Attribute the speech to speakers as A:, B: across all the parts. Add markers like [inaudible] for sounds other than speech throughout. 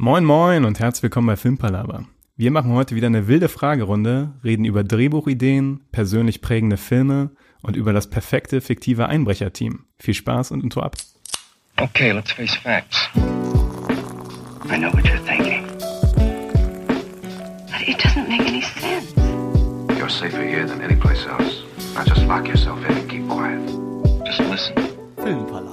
A: Moin moin und herzlich willkommen bei Filmpalava. Wir machen heute wieder eine wilde Fragerunde, reden über Drehbuchideen, persönlich prägende Filme und über das perfekte fiktive Einbrecherteam. Viel Spaß und Intro ab.
B: Okay, let's face facts. I know what you're thinking.
C: But it doesn't make any sense.
D: You're safer here than any place else. Now just lock yourself in and keep quiet.
B: Just listen.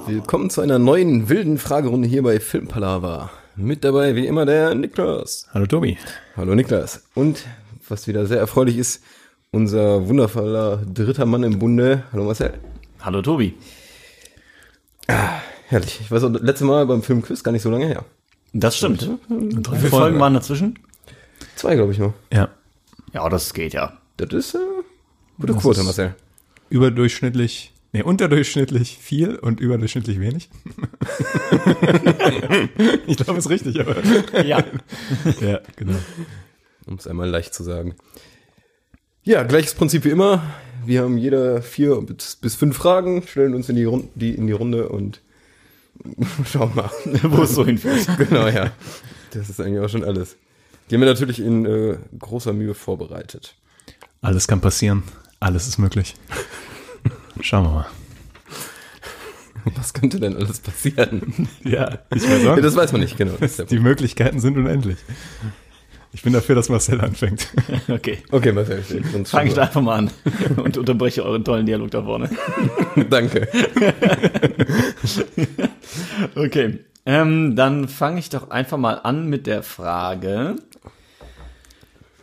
E: Willkommen zu einer neuen wilden Fragerunde hier bei Filmpalava. Mit dabei wie immer der Niklas.
A: Hallo Tobi.
E: Hallo Niklas. Und was wieder sehr erfreulich ist, unser wundervoller dritter Mann im Bunde. Hallo Marcel.
F: Hallo Tobi.
E: Herrlich. Ich weiß auch, letzte Mal beim Filmquiz gar nicht so lange her.
F: Das stimmt. Wie
A: Drei
F: viele Folgen waren dazwischen?
E: Zwei, glaube ich nur.
A: Ja,
F: Ja, das geht ja.
E: Das ist äh, gute
A: Das
E: Quote,
A: ist-
E: Marcel.
A: überdurchschnittlich, nee, unterdurchschnittlich viel und überdurchschnittlich wenig. [laughs] ich glaube, ist richtig, aber
F: Ja.
A: ja, genau.
E: Um es einmal leicht zu sagen. Ja, gleiches Prinzip wie immer. Wir haben jeder vier bis, bis fünf Fragen, stellen uns in die, Runde, die, in die Runde und [laughs] schauen mal. [laughs]
F: Wo es so hinführt.
E: genau, ja. Das ist eigentlich auch schon alles. Die haben wir natürlich in äh, großer Mühe vorbereitet.
A: Alles kann passieren. Alles ist möglich. Schauen wir mal. [laughs]
E: Was könnte denn alles passieren? [laughs]
A: Ja, ich weiß
E: Ja,
A: auch
E: das weiß man nicht, genau.
A: Die. Möglichkeiten sind unendlich. Ich bin dafür, dass Marcel anfängt. [laughs]
F: Okay.
E: Okay, Marcel,
F: Fange ich einfach mal an und unterbreche euren tollen Dialog da vorne.
E: Danke.
F: Okay. Ähm, dann fange ich doch einfach mal an mit der Frage.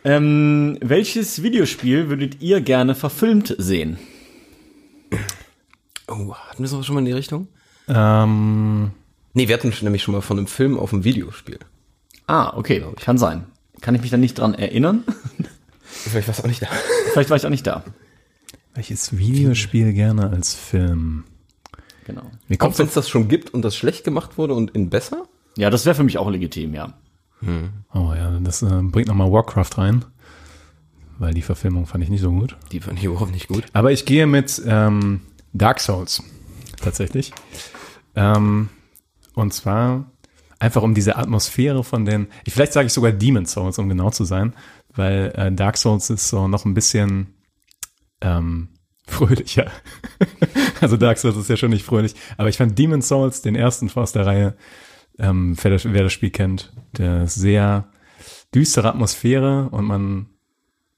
F: Ähm, welches Videospiel würdet ihr gerne verfilmt sehen?
E: Oh, hatten wir sowas schon mal in die Richtung?
A: Ähm,
E: Nee, wir hatten nämlich schon mal von einem Film auf ein Videospiel.
F: Ah, okay, kann sein. Kann ich mich da nicht dran erinnern? [laughs]
E: Vielleicht war es auch nicht da.
F: Vielleicht war ich auch nicht da.
A: welches Videospiel gerne als Film?
F: Genau.
E: Auch
A: kommt
E: wenn es das schon gibt und das schlecht gemacht wurde und in besser?
F: Ja, das wäre für mich auch legitim, ja.
A: Oh ja, das äh, bringt nochmal Warcraft rein. Weil die Verfilmung fand ich nicht so gut.
E: Die fand ich überhaupt nicht gut.
A: Aber ich gehe mit ähm, Dark Souls. Tatsächlich. Ähm, und zwar einfach um diese Atmosphäre von den, ich, vielleicht sage ich sogar Demon Souls, um genau zu sein, weil äh, Dark Souls ist so noch ein bisschen ähm, [laughs] fröhlicher. [laughs] also Dark Souls ist ja schon nicht fröhlich, aber ich fand Demon Souls, den ersten aus der Reihe, ähm, wer, das, wer das Spiel kennt, der sehr düstere Atmosphäre und man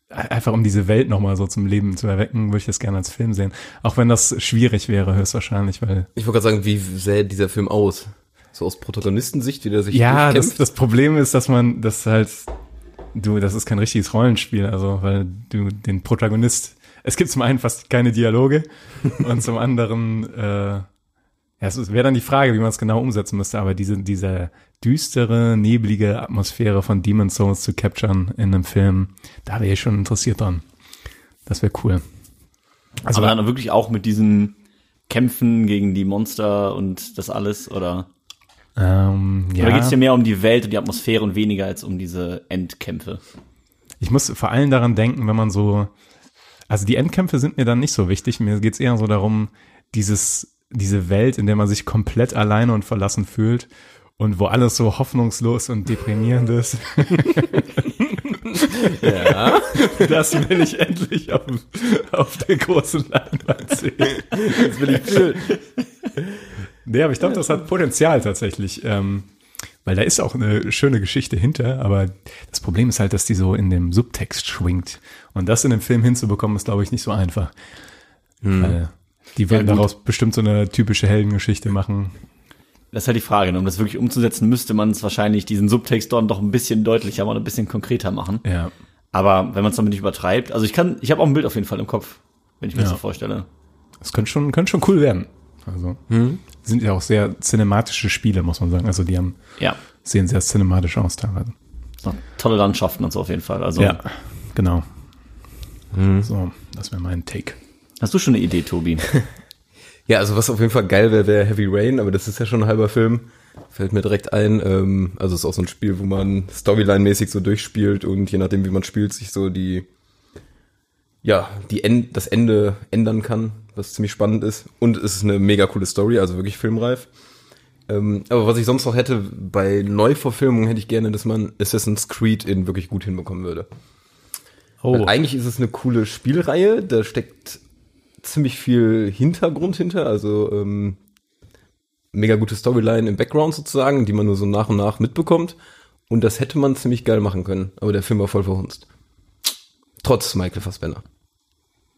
A: einfach um diese Welt nochmal so zum Leben zu erwecken, würde ich das gerne als Film sehen. Auch wenn das schwierig wäre, höchstwahrscheinlich, weil
E: Ich wollte gerade sagen, wie sähe dieser Film aus? So aus Protagonistensicht, wie der sich
A: ja, das, das Problem ist, dass man das halt, du, das ist kein richtiges Rollenspiel, also weil du den Protagonist, es gibt zum einen fast keine Dialoge [laughs] und zum anderen, äh, ja, es wäre dann die Frage, wie man es genau umsetzen müsste, aber diese, diese düstere, neblige Atmosphäre von Demon Souls zu capturen in einem Film, da wäre ich schon interessiert dran. Das wäre cool. Also,
F: Aber dann wirklich auch mit diesen Kämpfen gegen die Monster und das alles, oder?
A: ähm, ja.
F: Oder geht es dir mehr um die Welt und die Atmosphäre und weniger als um diese Endkämpfe?
A: Ich muss vor allem daran denken, wenn man so, also die Endkämpfe sind mir dann nicht so wichtig. Mir geht's eher so darum, dieses, diese Welt, in der man sich komplett alleine und verlassen fühlt und wo alles so hoffnungslos und deprimierend ist. [laughs]
E: Ja.
A: Das will ich endlich auf, auf der großen Leinwand sehen.
E: Das will ich fühlen.
A: Nee, aber ich glaube, das hat Potenzial tatsächlich. Ähm, weil da ist auch eine schöne Geschichte hinter, aber das Problem ist halt, dass die so in dem Subtext schwingt. Und das in dem Film hinzubekommen, ist, glaube ich, nicht so einfach. Weil die würden
F: gut.
A: daraus bestimmt so eine typische Heldengeschichte machen.
F: Das ist halt die Frage. ne? Um das wirklich umzusetzen, müsste man es wahrscheinlich diesen Subtext dort doch ein bisschen deutlicher mal ein bisschen konkreter machen.
A: Ja.
F: Aber wenn man es damit nicht übertreibt, also ich kann, ich habe auch ein Bild auf jeden Fall im Kopf, wenn ich mir
A: Ja.
F: das so vorstelle.
A: Das könnte schon, könnte schon cool werden. Also, sind ja auch sehr cinematische Spiele, muss man sagen. Also, die haben,
F: Ja.
A: sehen sehr cinematisch aus teilweise.
F: So, tolle Landschaften und so auf jeden Fall. Also
A: Ja, genau. So, das wäre mein Take.
F: Hast du schon eine Idee, Tobi? [laughs]
E: Ja, also was auf jeden Fall geil wäre, wäre Heavy Rain, aber das ist ja schon ein halber Film. Fällt mir direkt ein. Ähm, also es ist auch so ein Spiel, wo man Storyline-mäßig so durchspielt und je nachdem, wie man spielt, sich so die, ja, die End, das Ende ändern kann, was ziemlich spannend ist. Und es ist eine mega coole Story, also wirklich filmreif. Ähm, aber was ich sonst noch hätte, bei Neuverfilmungen hätte ich gerne, dass man Assassin's Creed in wirklich gut hinbekommen würde. Weil
A: Oh,
E: eigentlich ist es eine coole Spielreihe, da steckt ziemlich viel Hintergrund hinter, also ähm, mega gute Storyline im Background sozusagen, die man nur so nach und nach mitbekommt. Und das hätte man ziemlich geil machen können, aber der Film war voll verhunzt. Trotz Michael Fassbender.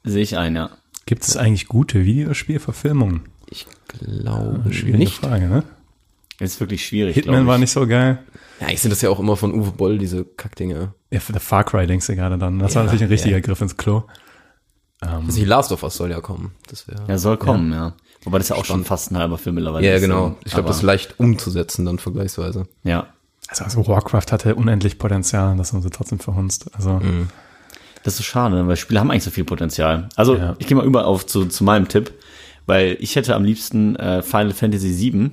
F: Sehe ich ein, ja.
A: gibt es eigentlich gute Videospielverfilmungen?
E: Ich glaube
A: Schwierige
E: nicht.
A: Frage, ne?
F: Ist wirklich schwierig.
A: Hitman war
F: ich.
A: nicht so geil.
E: Ja, eigentlich sind das ja auch immer von Uwe Boll, diese Kackdinger.
A: Ja, für The Far Cry denkst du gerade dann. Das war
E: Ja,
A: natürlich ein richtiger
E: ja.
A: Griff ins Klo.
E: Also die Last of Us soll ja kommen. Das wäre.
F: Ja, soll kommen, ja. Wobei das ja auch schon
E: Spannend.
F: fast ein halber Film mittlerweile
E: Ja,
F: ist.
E: genau. Ich glaube, das ist leicht umzusetzen dann vergleichsweise.
F: Ja.
A: Also, also Warcraft hatte unendlich Potenzial, das haben sie trotzdem verhunzt. Also,
F: Das ist so schade, weil Spiele haben eigentlich so viel Potenzial. Also,
A: Ja.
F: ich gehe mal über auf zu, zu meinem Tipp, weil ich hätte am liebsten äh, Final Fantasy VII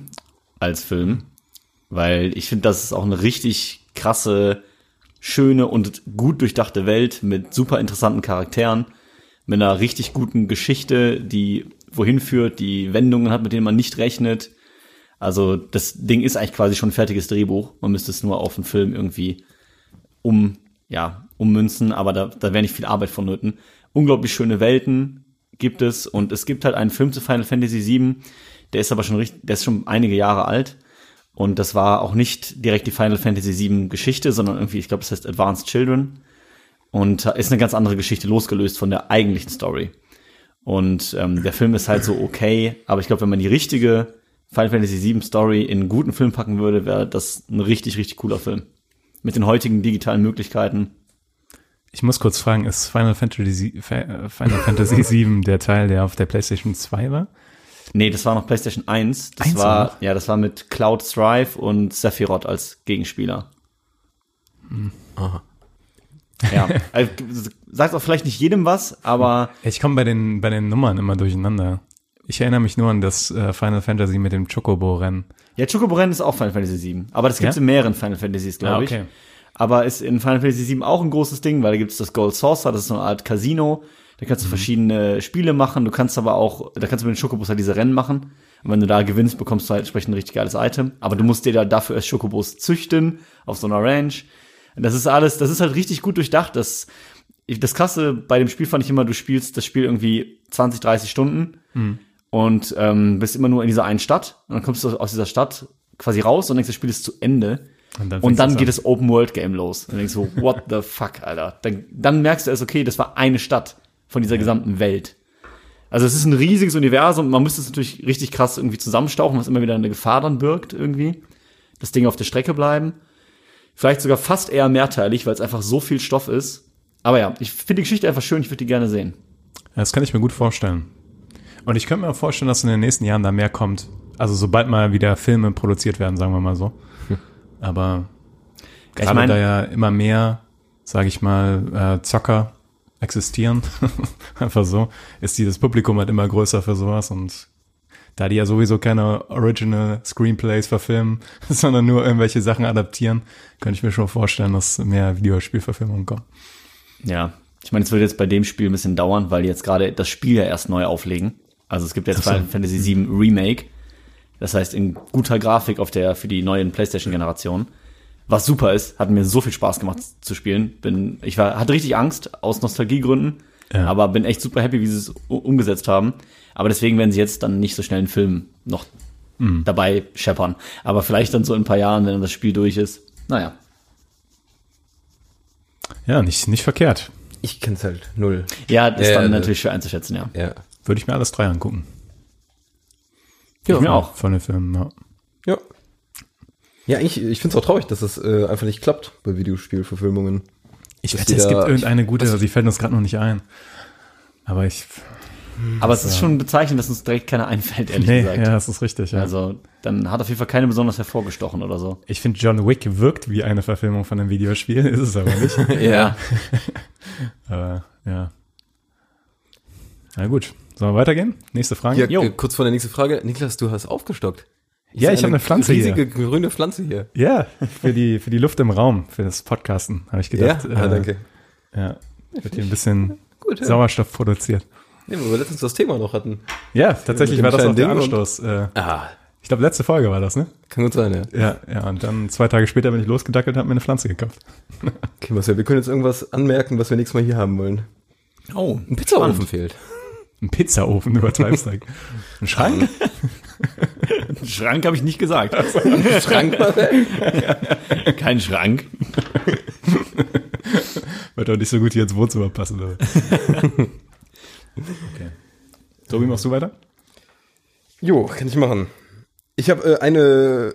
F: als Film, weil ich finde, das ist auch eine richtig krasse, schöne und gut durchdachte Welt mit super interessanten Charakteren, mit einer richtig guten Geschichte, die wohin führt, die Wendungen hat, mit denen man nicht rechnet. Also das Ding ist eigentlich quasi schon ein fertiges Drehbuch. Man müsste es nur auf einen Film irgendwie um, ja, ummünzen, aber da, da wäre nicht viel Arbeit vonnöten. Unglaublich schöne Welten gibt es und es gibt halt einen Film zu Final Fantasy VII, der ist aber schon richtig, der ist schon einige Jahre alt und das war auch nicht direkt die Final Fantasy VII Geschichte, sondern irgendwie, ich glaube, das heißt Advanced Children und ist eine ganz andere Geschichte losgelöst von der eigentlichen Story. Und ähm, der Film ist halt so okay, aber ich glaube, wenn man die richtige Final Fantasy VII Story in einen guten Film packen würde, wäre das ein richtig, richtig cooler Film. Mit den heutigen digitalen Möglichkeiten.
A: ich muss kurz fragen, ist Final Fantasy, Fa- Final Fantasy [laughs] 7 der Teil, der auf der PlayStation 2 war?
F: Nee, das war noch PlayStation 1. Das
A: Eins
F: war,
A: noch?
F: ja, das war mit Cloud Strife und Sephiroth als Gegenspieler.
E: Aha.
F: Ja, [laughs] also, sagt auch vielleicht nicht jedem was, aber
A: Ich komme bei den, bei den Nummern immer durcheinander. Ich erinnere mich nur an das äh, Final Fantasy mit dem Chocobo-Rennen.
F: ja, Chocobo-Rennen ist auch Final Fantasy 7. Aber das gibt's
A: Ja?
F: in mehreren Final Fantasies, glaube
A: Ah,
F: ich.
A: okay.
F: Aber ist in Final Fantasy 7 auch ein großes Ding, weil da gibt's das Gold Saucer, das ist so eine Art Casino. Da kannst du verschiedene Spiele machen. Du kannst aber auch, da kannst du mit den Chocobos halt diese Rennen machen. Und wenn du da gewinnst, bekommst du halt entsprechend ein richtig geiles Item. Aber du musst dir da dafür erst Chocobos züchten auf so einer Ranch. Das ist alles, das ist halt richtig gut durchdacht. Das, das Krasse bei dem Spiel fand ich immer, du spielst das Spiel irgendwie 20, 30 Stunden und ähm, bist immer nur in dieser einen Stadt. Und dann kommst du aus dieser Stadt quasi raus und denkst, das Spiel ist zu Ende.
A: Und dann
F: Und dann geht das Open World Game los. Und dann denkst du, [laughs] what the fuck, Alter. Dann, dann merkst du erst, okay, das war eine Stadt von dieser gesamten Welt. Also es ist ein riesiges Universum. Man müsste es natürlich richtig krass irgendwie zusammenstauchen, was immer wieder eine Gefahr dann birgt irgendwie. Das Ding auf der Strecke bleiben. Vielleicht sogar fast eher mehrteilig, weil es einfach so viel Stoff ist. Aber ja, ich finde die Geschichte einfach schön. Ich würde die gerne sehen.
A: Ja, Das kann ich mir gut vorstellen. Und ich könnte mir auch vorstellen, dass in den nächsten Jahren da mehr kommt. Also sobald mal wieder Filme produziert werden, sagen wir mal so. Aber
F: Ich
A: gerade
F: mein-
A: da ja immer mehr, sage ich mal, äh, Zocker existieren, [laughs] einfach so, ist dieses Publikum halt immer größer für sowas und da die ja sowieso keine Original Screenplays verfilmen, [laughs] sondern nur irgendwelche Sachen adaptieren, könnte ich mir schon vorstellen, dass mehr Videospielverfilmungen kommen.
F: Ja, ich meine, es wird jetzt bei dem Spiel ein bisschen dauern, weil die jetzt gerade das Spiel ja erst neu auflegen. Also es gibt jetzt
A: so.
F: Final Fantasy VII Remake. Das heißt, in guter Grafik auf der, für die neuen PlayStation-Generation. Was super ist, hat mir so viel Spaß gemacht zu spielen. Bin, ich war, hatte richtig Angst aus Nostalgiegründen,
A: Ja.
F: aber bin echt super happy, wie sie es umgesetzt haben. Aber deswegen werden sie jetzt dann nicht so schnell einen Film noch dabei scheppern. Aber vielleicht dann so in ein paar Jahren, wenn dann das Spiel durch ist. Naja.
A: Ja, nicht, nicht verkehrt.
E: Ich kenn's halt null.
F: Ja, ist
E: Ja,
F: dann
E: ja,
F: natürlich schwer einzuschätzen, ja.
E: Ja.
A: Würde ich mir alles drei angucken.
F: Ich mir auch.
A: Von den Filmen, ja.
E: Ja. Ja, ich, ich find's auch traurig, dass es äh, einfach nicht klappt bei Videospielverfilmungen.
A: Ich wette, es gibt irgendeine gute, also die fällt uns gerade noch nicht ein. Aber ich,
F: Aber es ist schon bezeichnend, dass uns direkt keiner [laughs] einfällt, ehrlich
A: nee,
F: gesagt.
A: ja, das ist richtig, ja.
F: Also, dann hat auf jeden Fall keine besonders hervorgestochen oder so.
A: ich finde, John Wick wirkt wie eine Verfilmung von einem Videospiel, [laughs] ist es aber nicht. [laughs]
E: Ja.
A: aber, ja. Na gut, sollen wir weitergehen? Nächste Frage?
E: Ja,
F: Jo.
E: äh, kurz vor der nächsten Frage. Niklas, du hast aufgestockt.
A: Ja, ich habe eine Pflanze
E: riesige
A: hier.
E: grüne Pflanze hier.
A: Ja, für die, für die Luft im Raum, für das Podcasten, habe ich gedacht.
E: ja, ah,
A: äh,
E: danke.
A: Ja, wird hier ein bisschen
E: Gut, ja.
A: Sauerstoff produziert.
E: Nee, wo wir letztens das Thema noch hatten.
A: Ja, tatsächlich war das auch der
E: Ding und-
A: Anstoß. Äh,
E: Ah,
A: Ich glaube, letzte Folge war das, ne?
E: Kann gut sein, ja.
A: Ja, ja. Und dann zwei Tage später bin ich losgedackelt und habe mir eine Pflanze gekauft. [laughs]
E: Okay, Marcel, wir können jetzt irgendwas anmerken, was wir nächstes Mal hier haben wollen.
F: Oh,
E: Ein Pizzaofen fehlt.
A: Ein Pizzaofen, du übertreibst. [laughs] Ein Schrank? [laughs] [laughs]
F: Schrank habe ich nicht gesagt.
E: Schrank, Marcel? [laughs]
F: Kein Schrank.
A: Wird doch nicht so gut hier ins Wohnzimmer passen. Aber. [laughs] okay. Tobi, machst du weiter?
E: Jo, kann ich machen. Ich habe äh, eine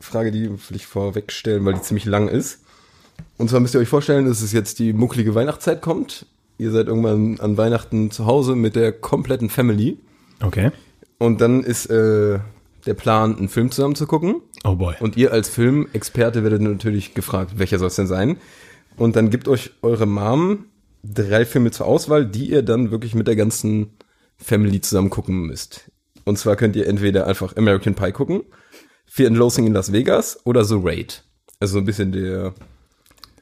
E: Frage, die will ich vorweg stellen, weil die ziemlich lang ist. Und zwar müsst ihr euch vorstellen, dass es jetzt die mucklige Weihnachtszeit kommt. Ihr seid irgendwann an Weihnachten zu Hause mit der kompletten Family.
A: Okay.
E: Und dann ist äh, der Plan, einen Film zusammen zu gucken.
A: Oh boy.
E: Und ihr als Filmexperte werdet natürlich gefragt, welcher soll es denn sein? Und dann gibt euch eure Mom drei Filme zur Auswahl, die ihr dann wirklich mit der ganzen Family zusammen gucken müsst. Und zwar könnt ihr entweder einfach American Pie gucken, Fear and Loathing in Las Vegas oder The Raid. Also so ein bisschen der...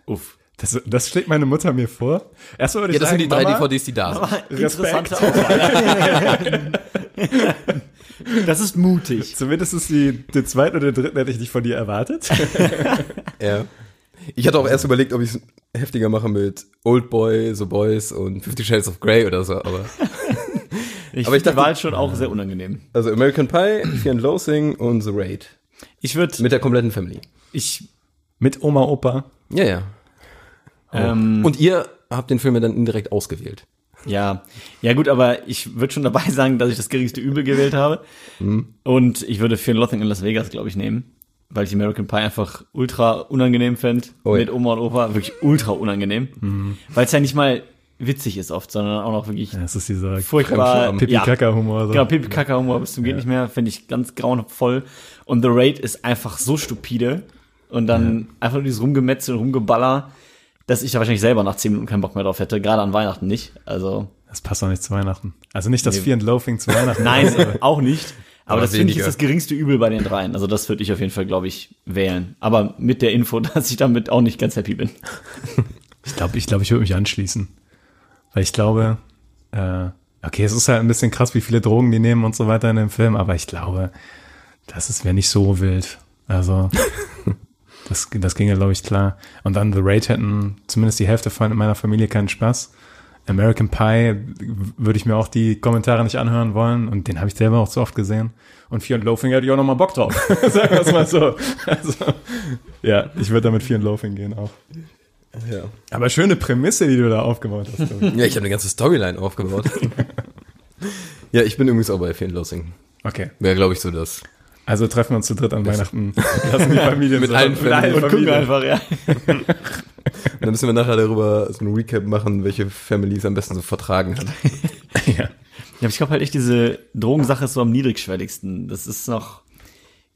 F: Uff.
A: Das, das schlägt meine Mutter mir vor. Erstmal würde ich sagen, Mama,
E: die da sind.
F: Interessante Auswahl. [laughs] [laughs] das ist mutig.
A: Zumindest ist die, den zweiten oder den dritten hätte ich nicht von dir erwartet. [laughs]
E: Ja. Ich hatte auch erst überlegt, ob ich es heftiger mache mit Old Boy, The Boys und Fifty Shades of Grey oder so, aber... [laughs]
F: Ich
E: Aber ich
F: finde die
E: dachte-
F: Wahl schon auch sehr unangenehm.
E: Also American Pie, Fear and Loathing und The Raid.
F: Ich würde,
E: Mit der kompletten Family.
F: ich,
A: Mit Oma, Opa.
E: Ja, ja.
F: ähm,
E: Und ihr habt den Film ja dann indirekt ausgewählt.
F: Ja, ja gut, aber ich würde schon dabei sagen, dass ich das geringste Übel gewählt habe. Und ich würde Fear and Loathing in Las Vegas, glaube ich, nehmen. Weil ich American Pie einfach ultra unangenehm fände.
E: Oh ja.
F: Mit Oma und Opa. Wirklich ultra unangenehm. Weil es ja nicht mal witzig ist oft, sondern auch noch wirklich
A: Ja, das ist dieser
F: furchtbar.
A: Pipi-Kaka-Humor. So.
F: Genau, Pipi Kaka Humor bis zum geht nicht mehr, finde ich ganz grauenvoll. Und The Raid ist einfach so stupide und dann einfach nur dieses Rumgemetzel und Rumgeballer, dass ich da wahrscheinlich selber nach 10 Minuten keinen Bock mehr drauf hätte, gerade an Weihnachten nicht. Also
A: Das passt doch nicht zu Weihnachten. Also nicht das
F: Nee.
A: Fear and Loathing zu Weihnachten. [laughs]
F: nein, auch nicht. Aber,
E: Aber
F: das finde ich ist das geringste Übel bei den dreien. Also das würde ich auf jeden Fall, glaube ich, wählen. Aber mit der Info, [laughs] dass ich damit auch nicht ganz happy bin.
A: Ich glaube, ich, glaub, ich würde mich anschließen. Weil ich glaube, äh, okay, es ist halt ein bisschen krass, wie viele Drogen die nehmen und so weiter in dem Film, aber ich glaube, das ist wäre nicht so wild. Also, [laughs] das, das ginge, glaube ich, klar. Und dann The Raid hätten zumindest die Hälfte von meiner Familie keinen Spaß. American Pie würde ich mir auch die Kommentare nicht anhören wollen und den habe ich selber auch zu oft gesehen. Und Fear and Loathing hätte ich auch noch mal Bock drauf. [laughs] Sagen wir es mal so. Also, ja, ich würde damit Fear and Loathing gehen auch.
E: Ja.
A: Aber schöne Prämisse, die du da aufgebaut hast.
E: Ja, ich habe eine ganze Storyline aufgebaut. [laughs] ja, ich bin übrigens auch bei Fear and Loathing.
A: Okay.
E: Wäre, glaube ich, so das.
A: Also treffen wir uns zu dritt an Weihnachten. Lassen die Familie [laughs]
E: Mit allen [laughs] Familien.
F: Und gucken einfach, ja.
E: Und [laughs] dann müssen wir nachher darüber so ein Recap machen, welche Families am besten so vertragen hat.
A: Ja.
F: Ja, aber ich glaube halt echt, diese Drogensache ist so am niedrigschwelligsten. Das ist noch,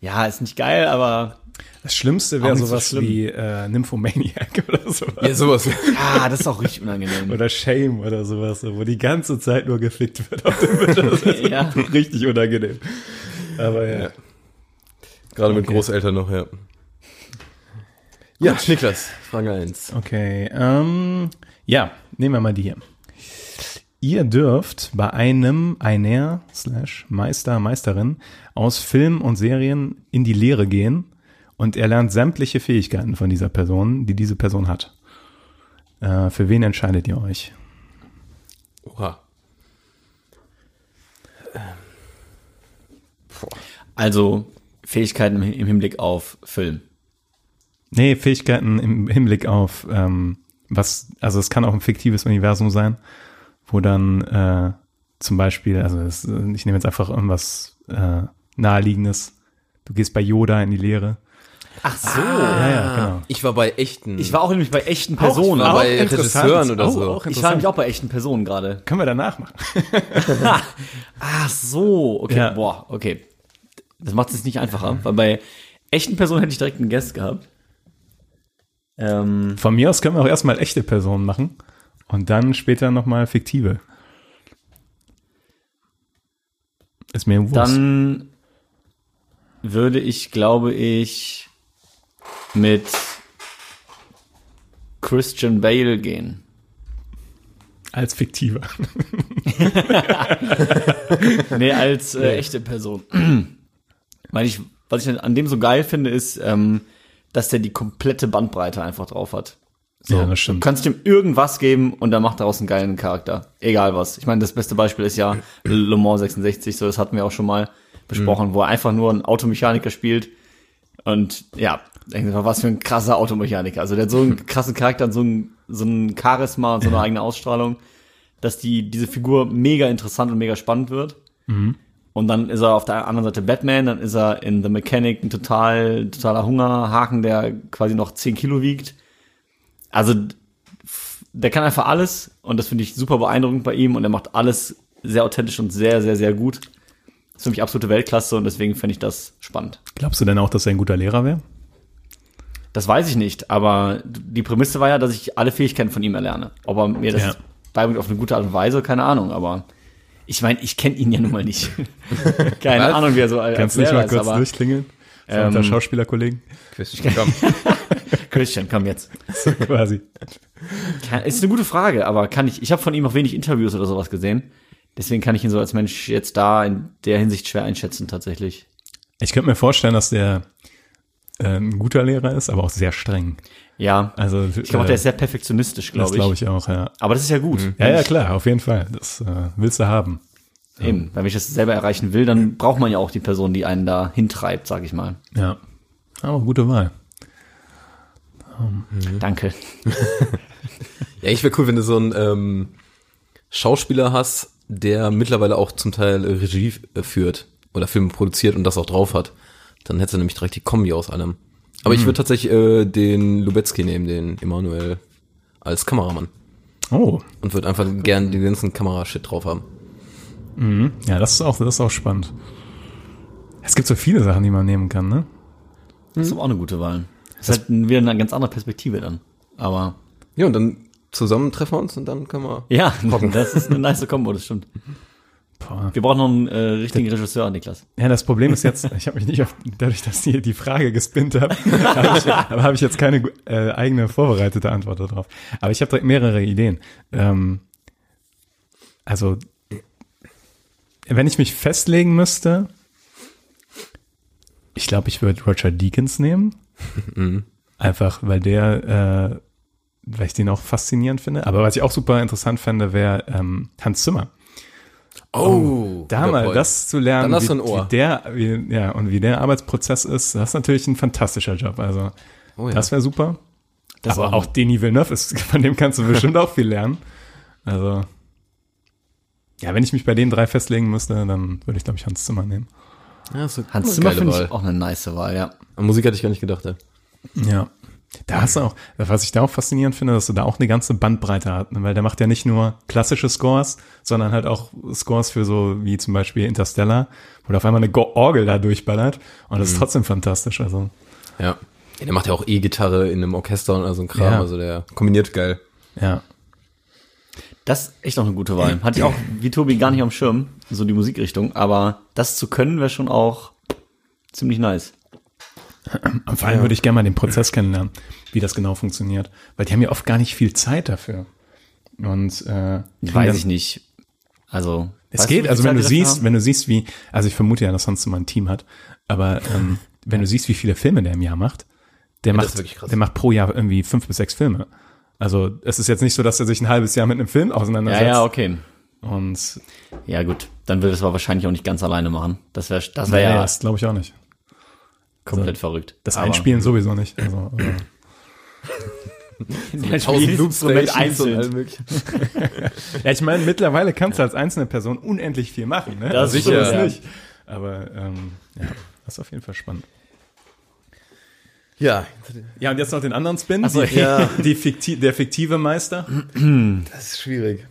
F: ja, ist nicht geil, aber
A: Das Schlimmste wäre
F: so
A: sowas
F: schlimm.
A: wie äh, Nymphomaniac oder sowas.
E: Ja, sowas.
F: ja, das ist auch richtig unangenehm.
A: Oder Shame oder sowas, wo die ganze Zeit nur geflickt wird auf dem Bild. Das ist
F: Ja.
A: richtig unangenehm. Aber ja.
E: Ja. Gerade mit
A: Okay.
E: Großeltern noch, ja. Ja, Niklas, Frage 1.
A: Okay, ähm, ja, nehmen wir mal die hier. Ihr dürft bei einem einer slash Meister, Meisterin aus Film und Serien in die Lehre gehen und er lernt sämtliche Fähigkeiten von dieser Person, die diese Person hat. Äh, für wen entscheidet ihr euch?
E: Oha.
F: Also Fähigkeiten im, Hinblick auf Film.
A: Nee, Fähigkeiten im Hinblick auf ähm, was, also es kann auch ein fiktives Universum sein, wo dann äh, zum Beispiel, also es, ich nehme jetzt einfach irgendwas äh, naheliegendes. Du gehst bei Yoda in die Lehre.
F: Ach so.
A: Ja, ja, genau.
E: Ich war bei echten.
F: Ich war auch nämlich bei echten Personen. aber
E: bei. Regisseuren oder so.
A: auch
F: ich war nämlich auch bei echten Personen gerade.
A: Können wir danach machen. [laughs]
F: Ach so, okay.
A: Ja.
F: Boah, okay. Das macht es nicht einfacher, weil bei echten Personen hätte ich direkt einen Guest gehabt. Ähm,
A: Von mir aus können wir auch erstmal echte Personen machen und dann später nochmal fiktive. Ist mir wurscht.
F: dann würde ich, glaube ich, mit Christian Bale gehen.
A: als fiktiver. [laughs]
F: Nee, als äh, echte Person. Weil ich, was ich an dem so geil finde, ist, ähm, dass der die komplette Bandbreite einfach drauf hat. So,
A: Ja, das
F: Du
A: stimmt.
F: kannst ihm irgendwas geben und er macht daraus einen geilen Charakter. Egal was. Ich meine, das beste Beispiel ist ja Le Mans 66, so das hatten wir auch schon mal besprochen, wo er einfach nur einen Automechaniker spielt. Und ja, was für ein krasser Automechaniker. Also der hat so einen [laughs] krassen Charakter und so ein, so ein Charisma und so eine eigene Ausstrahlung, dass die, diese Figur mega interessant und mega spannend wird. Und dann ist er auf der anderen Seite Batman, dann ist er in The Mechanic ein total, totaler Hungerhaken, der quasi noch 10 Kilo wiegt. Also, der kann einfach alles und das finde ich super beeindruckend bei ihm und er macht alles sehr authentisch und sehr, sehr, sehr gut. Das ist für mich absolute Weltklasse und deswegen finde ich das spannend.
A: Glaubst du denn auch, dass er ein guter Lehrer wäre?
F: Das weiß ich nicht, aber die Prämisse war ja, dass ich alle Fähigkeiten von ihm erlerne. Ob er mir das
A: Ja.
F: beibringt auf eine gute Art und Weise, keine Ahnung, aber ich meine, ich kenne ihn ja nun mal nicht. [laughs] keine
E: Was?
F: Ahnung, wie er so als
A: Kannst du nicht mal kurz
F: ist, aber
A: durchklingeln? So
F: Ähm,
A: unter Schauspielerkollegen?
E: Christian, komm. [laughs]
F: Christian, komm jetzt.
A: So quasi.
F: Kann, ist eine gute Frage, aber kann ich, ich habe von ihm auch wenig Interviews oder sowas gesehen. Deswegen kann ich ihn so als Mensch jetzt da in der Hinsicht schwer einschätzen, tatsächlich.
A: Ich könnte mir vorstellen, dass der äh, ein guter Lehrer ist, aber auch sehr streng.
F: Ja,
A: Also
F: ich glaube, der ist sehr perfektionistisch,
A: das
F: glaube ich.
A: glaube ich auch, ja.
F: Aber das ist ja gut.
A: Ja, ja, klar, auf jeden Fall. Das äh, willst du haben.
F: Eben, weil wenn ich das selber erreichen will, dann braucht man ja auch die Person, die einen da hintreibt, sag ich mal.
A: Ja. Aber gute Wahl.
F: Danke. [laughs]
E: Ja, ich wäre cool, wenn du so einen ähm, Schauspieler hast, der mittlerweile auch zum Teil äh, Regie äh, führt oder Filme produziert und das auch drauf hat. Dann hättest du nämlich direkt die Kombi aus allem. Aber ich würde tatsächlich äh, den Lubetzky nehmen, den Emanuel, als Kameramann.
A: Oh,
E: Und würde einfach gern den ganzen Kamerashit drauf haben.
A: ja, das ist auch, das ist auch spannend. Es gibt so viele Sachen, die man nehmen kann, ne?
F: Das ist aber auch eine gute Wahl. Das ist halt wieder eine ganz andere Perspektive dann. Aber
E: Ja, und dann zusammen treffen wir uns und dann können wir.
F: ja, [laughs] das ist eine nice Kombo, das stimmt.
A: Boah.
F: Wir brauchen noch einen äh, richtigen Regisseur, Niklas.
A: Ja, das Problem ist jetzt, ich habe mich nicht auf, dadurch, dass ihr die Frage gespinnt habt, [laughs] habe ich, hab ich jetzt keine äh, eigene vorbereitete Antwort darauf. Aber ich habe direkt mehrere Ideen. Ähm, also, wenn ich mich festlegen müsste, ich glaube, ich würde Roger Deakins nehmen. Einfach, weil der, äh, weil ich den auch faszinierend finde. Aber was ich auch super interessant fände, wäre ähm, Hans Zimmer.
E: Oh,
A: Da mal das zu lernen, wie,
E: du ein Ohr.
A: wie der, wie, ja, und wie der Arbeitsprozess ist, das ist natürlich ein fantastischer Job. Also,
E: Oh ja.
A: das wäre super.
F: Das
A: Aber
F: ist
A: auch Denis Villeneuve ist, [laughs] von dem kannst du bestimmt auch viel lernen. Also, ja, wenn ich mich bei den drei festlegen müsste, dann würde ich, glaube ich, Hans Zimmer nehmen.
E: Ja,
F: Hans Zimmer finde ich auch eine nice Wahl, ja.
E: An Musik hatte ich gar nicht gedacht, ja.
A: Ja. Da hast du auch, was ich da auch faszinierend finde, dass du da auch eine ganze Bandbreite hast, ne? weil der macht ja nicht nur klassische Scores, sondern halt auch Scores für so wie zum Beispiel Interstellar, wo da auf einmal eine Orgel da durchballert und das ist trotzdem fantastisch. Also,
E: Ja. ja. Der macht ja auch E-Gitarre in einem Orchester und also ein Kram,
A: Ja.
E: also der kombiniert geil.
A: ja.
F: Das ist echt noch eine gute Wahl. Hatte ich auch, wie Tobi, gar nicht am Schirm, so die Musikrichtung. Aber das zu können, wäre schon auch ziemlich nice.
A: Und vor allem würde ich gerne mal den Prozess kennenlernen, wie das genau funktioniert. Weil die haben ja oft gar nicht viel Zeit dafür. Und äh,
F: Weiß ich nicht. Also.
A: Es geht, also
F: viel
A: wenn du
F: Zeit dafür
A: siehst,
F: haben?
A: wenn du siehst, wie, also ich vermute ja, dass sonst immer ein Team hat, aber ähm, wenn du siehst, wie viele Filme der im Jahr macht, der
E: das
A: macht, der macht pro Jahr irgendwie fünf bis sechs Filme. Also es ist jetzt nicht so, dass er sich ein halbes Jahr mit einem Film
F: Ja,
A: auseinandersetzt.
F: ja, okay.
A: Und
F: Ja, gut. Dann würde es aber wahrscheinlich auch nicht ganz alleine machen. Das wäre das wär
A: nee,
F: ja
A: das glaube ich auch nicht.
F: Komplett verrückt.
A: Das
F: Aber-
A: Einspielen sowieso nicht. Also, [clears throat] äh,
F: Der Spielinstrument einzeln.
E: möglichen. [laughs]
A: ja, ich meine, mittlerweile kannst du als einzelne Person unendlich viel machen. Ne?
F: Das
A: Also, so
F: sicher,
A: ist
F: ja.
A: nicht. Aber ähm, ja, das ist auf jeden Fall spannend.
E: Ja,
A: Ja, und jetzt noch den anderen Spin.
F: so,
A: die,
E: ja. [laughs]
A: die fikti der fiktive Meister.
E: das ist schwierig.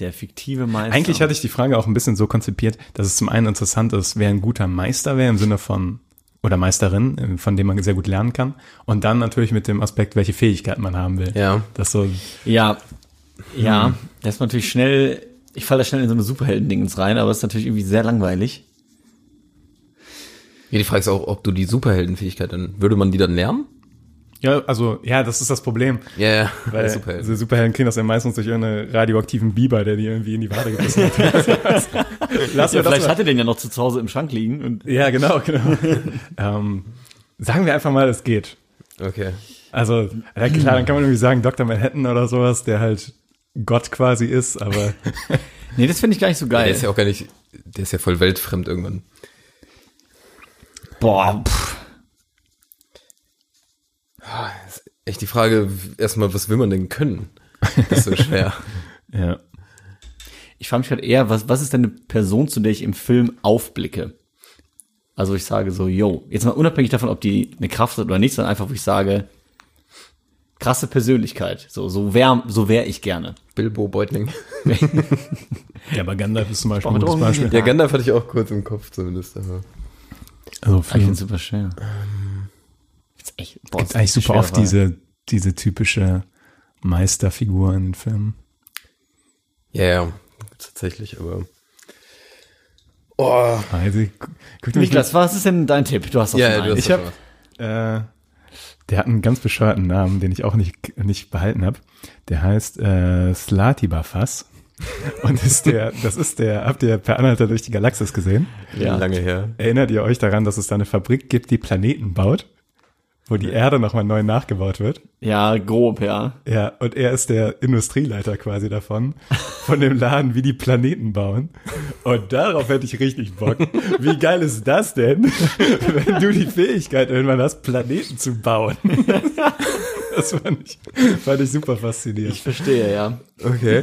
F: Der fiktive Meister.
A: Eigentlich hatte ich die Frage auch ein bisschen so konzipiert, dass es zum einen interessant ist, wer ein guter Meister wäre im Sinne von oder Meisterin, äh, von dem man sehr gut lernen kann. Und dann natürlich mit dem Aspekt, welche Fähigkeiten man haben will.
E: Ja.
A: Das so,
F: Ja, ja, das ist natürlich schnell, ich falle da schnell in so eine Superhelden-Dingens rein, aber es ist natürlich irgendwie sehr langweilig.
E: Ja, die Frage ist auch, ob du die Superheldenfähigkeit dann, würde man die dann lernen?
A: Ja, also, ja, das ist das Problem.
E: Ja, ja.
A: Weil
E: Super.
A: diese Superhelden kriegen das ja meistens durch irgendeinen radioaktiven Biber, der die irgendwie in die Wade gebissen hat. [laughs] Lass
F: Ja, vielleicht
A: mal-
F: hat er den ja noch zu Hause im Schrank liegen. Und
A: Ja, genau, genau. ähm, sagen wir einfach mal, es geht.
E: Okay.
A: Also, ja, klar, dann kann man irgendwie sagen, Dr. Manhattan oder sowas, der halt Gott quasi ist, aber [laughs]
F: nee, das finde ich gar nicht so geil.
E: Der ist ja auch gar nicht, der ist ja voll weltfremd irgendwann.
F: Boah, pff.
E: Echt die Frage, erstmal, was will man denn können? Das ist so [laughs] schwer.
A: ja.
F: ich frage mich halt eher, was, was ist denn eine Person, zu der ich im Film aufblicke? Also ich sage so, yo, jetzt mal unabhängig davon, ob die eine Kraft hat oder nicht, sondern einfach, wo ich sage, krasse Persönlichkeit. So, so wär, so wär ich gerne.
E: Bilbo Beutling. [laughs]
A: Ja, aber Gandalf ist zum Beispiel ein gutes Beispiel.
E: Ja, Gandalf hatte ich auch kurz im Kopf zumindest. Aber
A: Also,
F: Ich finde super schwer. Jetzt echt, boah,
A: gibt
F: das
A: eigentlich
F: ist
A: super oft diese, diese typische Meisterfigur in Filmen.
E: ja, ja, tatsächlich, aber. Oh,
A: Also, gu- guck
F: Niklas, was ist denn dein Tipp? Du hast doch
E: ja, hast
A: Ich
E: das
A: hab-
E: schon.
A: Äh, der hat einen ganz bescheuerten Namen, den ich auch nicht, nicht behalten habe. Der heißt äh, Slatibafas. [laughs] Und ist der, das ist der, habt ihr per Anhalter durch die Galaxis gesehen?
F: Ja.
E: lange her.
A: Erinnert ihr euch daran, dass es da eine Fabrik gibt, die Planeten baut? Wo die Erde nochmal neu nachgebaut wird?
F: Ja, grob, ja.
A: Ja, und er ist der Industrieleiter quasi davon, von dem Laden, wie die Planeten bauen. Und darauf hätte ich richtig Bock. Wie geil ist das denn, [laughs] wenn du die Fähigkeit irgendwann hast, Planeten zu bauen? [laughs] Das fand ich, fand ich super faszinierend.
F: Ich verstehe, ja.
E: Okay.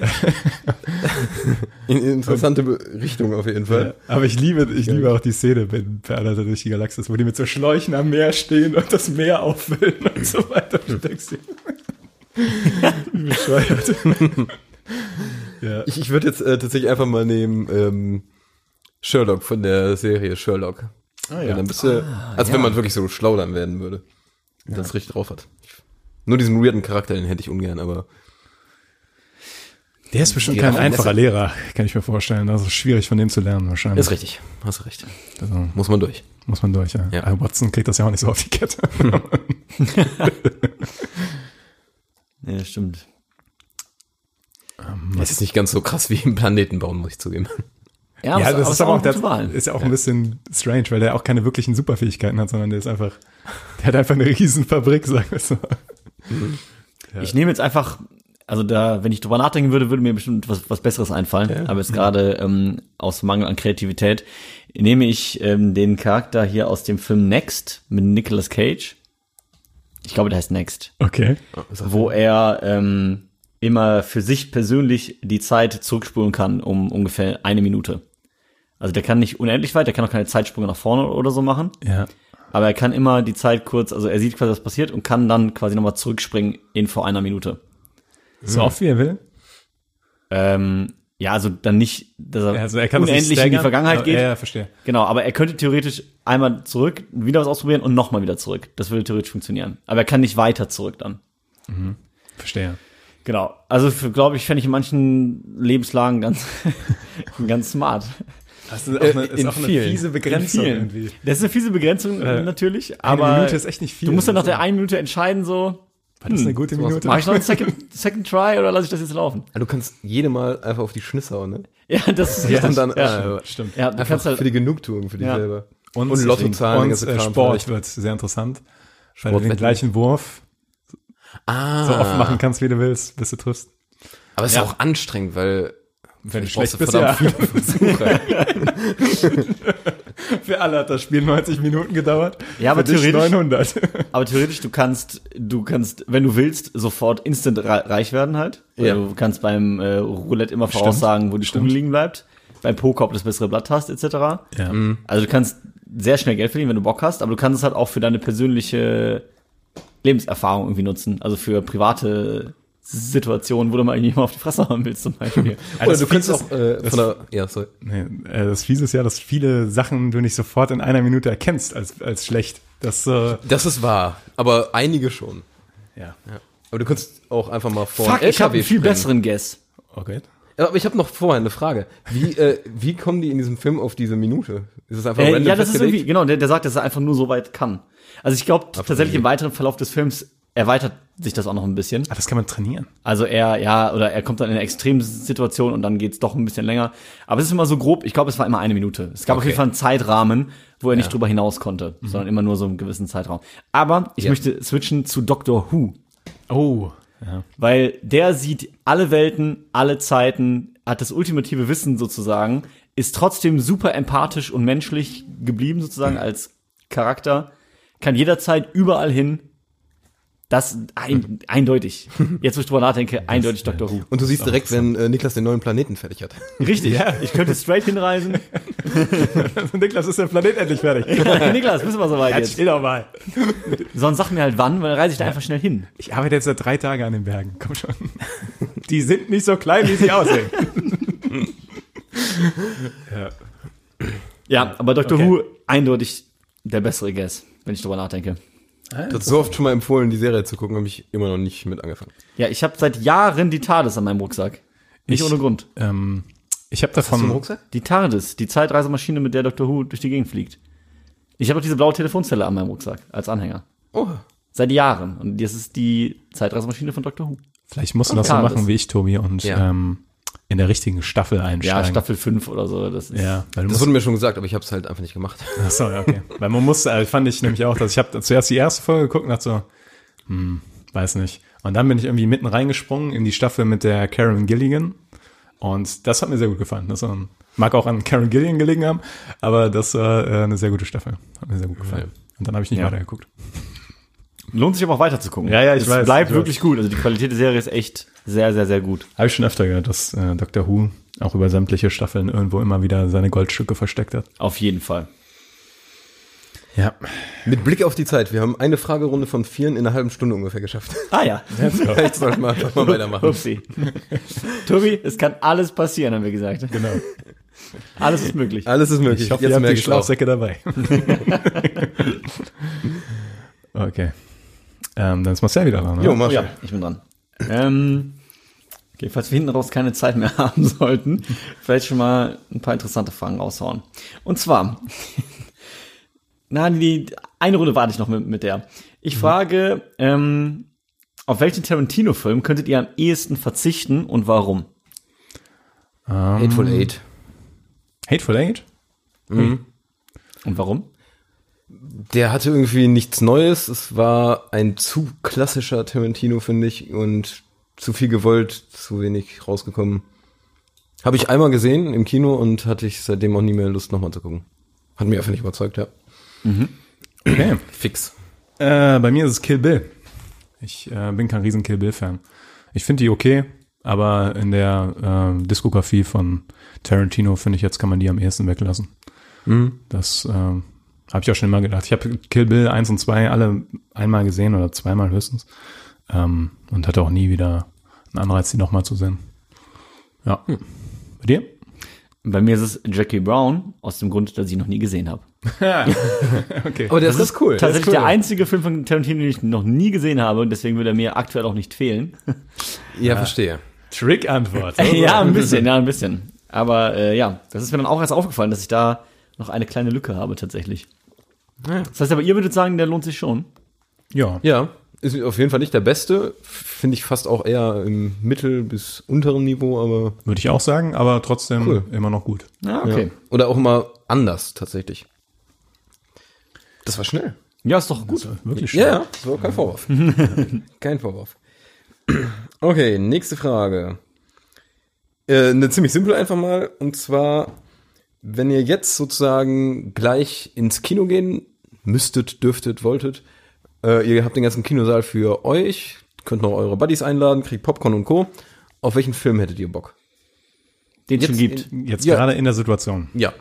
E: [laughs] In, interessante Richtung auf jeden Fall.
A: Aber ich liebe, ich liebe auch die Szene in Per Anhalter durch die Galaxis, wo die mit so Schläuchen am Meer stehen und das Meer auffüllen und so weiter. Du denkst dir, wie bescheuert. ja.
E: Ich, ich würde jetzt äh, tatsächlich einfach mal nehmen ähm, Sherlock von der Serie Sherlock. Ah, ja. Dann bist du, als wenn man wirklich so schlau dann werden würde. Und das richtig drauf hat. Nur diesen weirden Charakter, den hätte ich ungern, aber
A: Der ist bestimmt kein einfacher Lehrer, kann ich mir vorstellen. Also schwierig von dem zu lernen wahrscheinlich.
E: ist richtig. Hast du recht.
A: Also,
E: Muss man durch.
A: muss man durch, ja.
E: Ja.
A: Aber Watson kriegt das ja auch nicht so auf die Kette. [laughs]
F: Ja, das stimmt.
E: Das ist nicht ganz so krass wie im Planeten bauen, muss ich zugeben.
F: Ja,
A: ja, das ist aber auch, das
F: Wahl.
A: ist ja auch ein bisschen strange, weil der auch keine wirklichen Superfähigkeiten hat, sondern der ist einfach, der hat einfach eine riesen Fabrik, sagen wir so. [laughs]
F: Ich nehme jetzt einfach, also da, wenn ich drüber nachdenken würde, würde mir bestimmt was, was Besseres einfallen. Aber jetzt gerade ähm, aus Mangel an Kreativität nehme ich ähm, den Charakter hier aus dem Film Next mit Nicolas Cage. Ich glaube, der heißt Next.
A: Okay.
F: Wo er ähm, immer für sich persönlich die Zeit zurückspulen kann um ungefähr eine Minute. Also der kann nicht unendlich weit, der kann auch keine Zeitsprünge nach vorne oder so machen.
A: Ja.
F: Aber er kann immer die Zeit kurz, also er sieht quasi, was passiert und kann dann quasi nochmal zurückspringen in vor einer Minute.
A: So oft wie er will.
F: Ähm, ja, also dann nicht, dass er,
A: Also er kann
F: unendlich in die. Vergangenheit geht.
A: Ja, ja, verstehe.
F: Genau, aber er könnte theoretisch einmal zurück, wieder was ausprobieren und nochmal wieder zurück. Das würde theoretisch funktionieren. Aber er kann nicht weiter zurück dann.
A: Verstehe.
F: Genau. Also glaube ich, fände ich in manchen Lebenslagen ganz, [laughs] ganz smart.
A: Das ist auch
E: Äh,
A: eine, ist auch eine
E: vielen.
A: fiese Begrenzung irgendwie.
F: Das ist eine fiese Begrenzung
A: Äh,
F: natürlich,
A: Eine
F: aber
A: Minute ist echt nicht viel.
F: du musst dann nach der
A: Also,
F: einen Minute entscheiden, so,
A: War das eine gute Minute?
F: mach ich noch einen [laughs] second, second Try oder lasse ich das jetzt laufen?
E: Du kannst jede Mal einfach auf die Schnüsse hauen, ne?
F: Ja, das ist [laughs]
E: Ja, und dann
F: ja.
E: äh,
A: Stimmt.
F: ja, du kannst halt,
E: für die Genugtuung für dich
F: Ja.
E: selber.
A: Und,
E: Und Lottozahlen,
A: Und äh, Sport
E: vielleicht.
A: wird sehr interessant. Weil
E: Sport
A: du den gleichen Wurf
E: Ah.
A: so oft machen kannst, wie du willst, bis du triffst.
E: Aber es ist
F: Ja.
E: ja auch anstrengend, weil
A: Wenn du
E: ich
A: schlecht
E: du
A: bist,
E: verdammt
A: ja.
E: viele Versuche. [laughs]
A: Für alle hat das Spiel 90 Minuten gedauert.
F: Ja, aber
A: Für dich
F: theoretisch-
A: 900. [laughs]
F: aber theoretisch, du kannst, du kannst, wenn du willst, sofort instant rei- reich werden halt.
E: Ja.
F: Du kannst beim äh, Roulette immer voraussagen, wo die Kugel liegen bleibt. Beim Poker, ob du das bessere Blatt hast, etc.
A: Ja.
F: Also du kannst sehr schnell Geld verdienen, wenn du Bock hast, aber du kannst es halt auch für deine persönliche Lebenserfahrung irgendwie nutzen. Also für private Situationen, wo du mal irgendjemand auf die Fresse haben willst, zum Beispiel.
E: Oder
A: das
E: du kannst
A: Fiese
E: auch äh,
A: das-
E: von der, ja, sorry.
A: Nee, äh, das Fiese ist ja, dass viele Sachen du nicht sofort in einer Minute erkennst als, als schlecht. Das, äh,
E: Das ist wahr, aber einige schon.
A: ja.
E: Ja. Aber du kannst auch einfach mal vor
F: Fuck,
E: einen
F: ich habe einen viel
E: springen.
F: besseren Guess.
A: Okay.
E: Ja, Aber ich habe noch vorher eine Frage. Wie, äh, wie kommen die in diesem Film auf diese Minute? Ist es einfach
F: Äh,
E: random
F: ja, das ist
E: festgelegt?
F: irgendwie, genau, der, der sagt, dass er einfach nur so weit kann. Also ich glaube tatsächlich im weiteren Verlauf des Films erweitert sich das auch noch ein bisschen.
A: Ah, das kann man trainieren.
F: Also er, ja, oder er kommt dann in eine Extremsituation und dann geht's doch ein bisschen länger. Aber es ist immer so grob, ich glaube, es war immer eine Minute. Es gab auf
E: Okay.
F: jeden Fall einen Zeitrahmen, wo er nicht drüber hinaus konnte, sondern immer nur so einen gewissen Zeitraum. Aber ich
E: Ja.
F: möchte switchen zu Doctor Who.
A: Oh. Ja.
F: Weil der sieht alle Welten, alle Zeiten, hat das ultimative Wissen sozusagen, ist trotzdem super empathisch und menschlich geblieben sozusagen als Charakter, kann jederzeit überall hin. Das ein, eindeutig. Jetzt, wo ich drüber nachdenke, eindeutig Dr. Who.
E: Und du siehst direkt, wenn äh, Niklas den neuen Planeten fertig hat.
F: Richtig. Ich könnte straight hinreisen. [laughs]
A: Niklas, ist der Planet endlich fertig? [laughs]
F: Niklas, bist du mal soweit jetzt?
A: Steh doch mal.
F: Sonst sag mir halt wann, weil dann reise ich da einfach schnell hin.
A: Ich arbeite jetzt seit drei Tagen an den Bergen. Komm schon. [laughs] Die sind nicht so klein, wie sie aussehen.
F: Ja, aber Dr.
A: Okay.
F: Who eindeutig der bessere Guess, wenn ich drüber nachdenke.
E: Du hast so oft schon mal empfohlen, die Serie zu gucken, habe ich immer noch nicht mit angefangen.
F: Ja, ich habe seit Jahren die TARDIS an meinem Rucksack. Nicht
A: Ich-
F: ohne Grund.
A: Ähm, ich habe davon.
E: Rucksack?
F: Die TARDIS, die Zeitreisemaschine, mit der Dr. Who durch die Gegend fliegt. Ich habe auch diese blaue Telefonzelle an meinem Rucksack als Anhänger.
E: Oh,
F: Seit Jahren. Und das ist die Zeitreisemaschine von Dr. Who.
A: Vielleicht musst du
F: Und
A: das so machen wie ich, Tobi, und
E: Ja.
A: ähm, in der richtigen Staffel
F: Ja,
A: einsteigen.
F: Staffel 5 oder so. Das ist
A: Ja,
E: das wurde mir schon gesagt, aber ich habe es halt einfach nicht gemacht. [laughs]
A: Achso, ja, okay. Weil man musste, also fand ich nämlich auch, dass ich habe zuerst die erste Folge geguckt und dachte so, hm, weiß nicht. Und dann bin ich irgendwie mitten reingesprungen in die Staffel mit der Karen Gilligan. Und das hat mir sehr gut gefallen. Das ein- mag auch an Karen Gilligan gelegen haben, aber das war äh, eine sehr gute Staffel. Hat mir sehr gut gefallen. Und dann habe ich nicht
F: Ja.
A: weitergeguckt.
F: Lohnt sich aber auch weiter zu gucken.
A: Ja, ja, ich
F: es
A: weiß,
F: bleibt
A: ich
F: wirklich gut. Also die Qualität der Serie ist echt sehr, sehr, sehr gut.
A: Habe ich schon öfter gehört, dass äh, Dr. Who auch über sämtliche Staffeln irgendwo immer wieder seine Goldstücke versteckt hat.
F: Auf jeden Fall.
A: Ja.
E: Mit Blick auf die Zeit, wir haben eine Fragerunde von vieren in einer halben Stunde ungefähr geschafft. [laughs]
F: Ah ja.
E: Vielleicht sollten wir einfach mal weitermachen.
F: Upsi. Tobi, es kann alles passieren, haben wir gesagt.
A: Genau.
F: Alles ist möglich.
E: Alles ist möglich.
A: Ich hoffe, ihr habt die. Schlafsäcke dabei. [laughs] okay. Ähm, dann ist Marcel wieder dran.
E: Jo,
A: Ne?
F: Oh,
E: Marcel.
F: ja, ich bin dran. Ähm, okay, falls wir hinten raus keine [laughs] Zeit mehr haben sollten, vielleicht schon mal ein paar interessante Fragen raushauen. Und zwar, [laughs] na, die, eine Runde warte ich noch mit, mit der. Ich frage, ähm, auf welchen Tarantino-Film könntet ihr am ehesten verzichten und warum?
E: Hateful Eight.
A: Hateful Eight?
F: Und warum?
E: Der hatte irgendwie nichts Neues. Es war ein zu klassischer Tarantino, finde ich, und zu viel gewollt, zu wenig rausgekommen. Habe ich einmal gesehen im Kino und hatte ich seitdem auch nie mehr Lust, nochmal zu gucken. Hat mich einfach nicht überzeugt, ja.
A: Okay.
E: Fix.
A: Äh, bei mir ist es Kill Bill. Ich äh, bin kein riesen Kill Bill-Fan. Ich finde die okay, aber in der äh, Diskografie von Tarantino finde ich, jetzt kann man die am ehesten weglassen. Das äh, habe ich auch schon immer gedacht. Ich habe Kill Bill 1 und 2 alle einmal gesehen oder zweimal höchstens ähm, und hatte auch nie wieder einen Anreiz, die nochmal zu sehen. Ja. Bei dir?
F: Bei mir ist es Jackie Brown, aus dem Grund, dass ich ihn noch nie gesehen habe. [laughs]
A: Okay.
E: Aber das, ist cool.
F: Tatsächlich
A: cool.
F: der einzige Film von Tarantino, den ich noch nie gesehen habe und deswegen würde er mir aktuell auch nicht fehlen. [laughs]
E: Ja, verstehe.
A: Trick-Antwort. [laughs]
F: ja, ein bisschen, ja, ein bisschen. Aber äh, ja, das ist mir dann auch erst aufgefallen, dass ich da noch eine kleine Lücke habe tatsächlich. Das heißt aber, ihr würdet sagen, der lohnt sich schon.
A: Ja.
E: Ja, ist auf jeden Fall nicht der beste. Finde ich fast auch eher im mittel- bis unteren Niveau, aber
A: Würde ich auch sagen, aber trotzdem
E: Cool.
A: immer noch gut.
F: Ja, okay.
E: ja. Oder auch immer anders tatsächlich. Das war schnell.
F: Ja, ist doch gut.
A: Wirklich.
E: Ja, ja, das war kein Vorwurf. [laughs] kein Vorwurf. Okay, nächste Frage. Äh, eine ziemlich simple einfach mal. Und zwar, wenn ihr jetzt sozusagen gleich ins Kino gehen müsstet, dürftet, wolltet, äh, ihr habt den ganzen Kinosaal für euch, könnt noch eure Buddies einladen, kriegt Popcorn und Co. Auf welchen Film hättet ihr Bock?
F: Den es schon gibt.
E: in-
A: Jetzt
E: Ja.
A: gerade in der Situation.
E: Ja.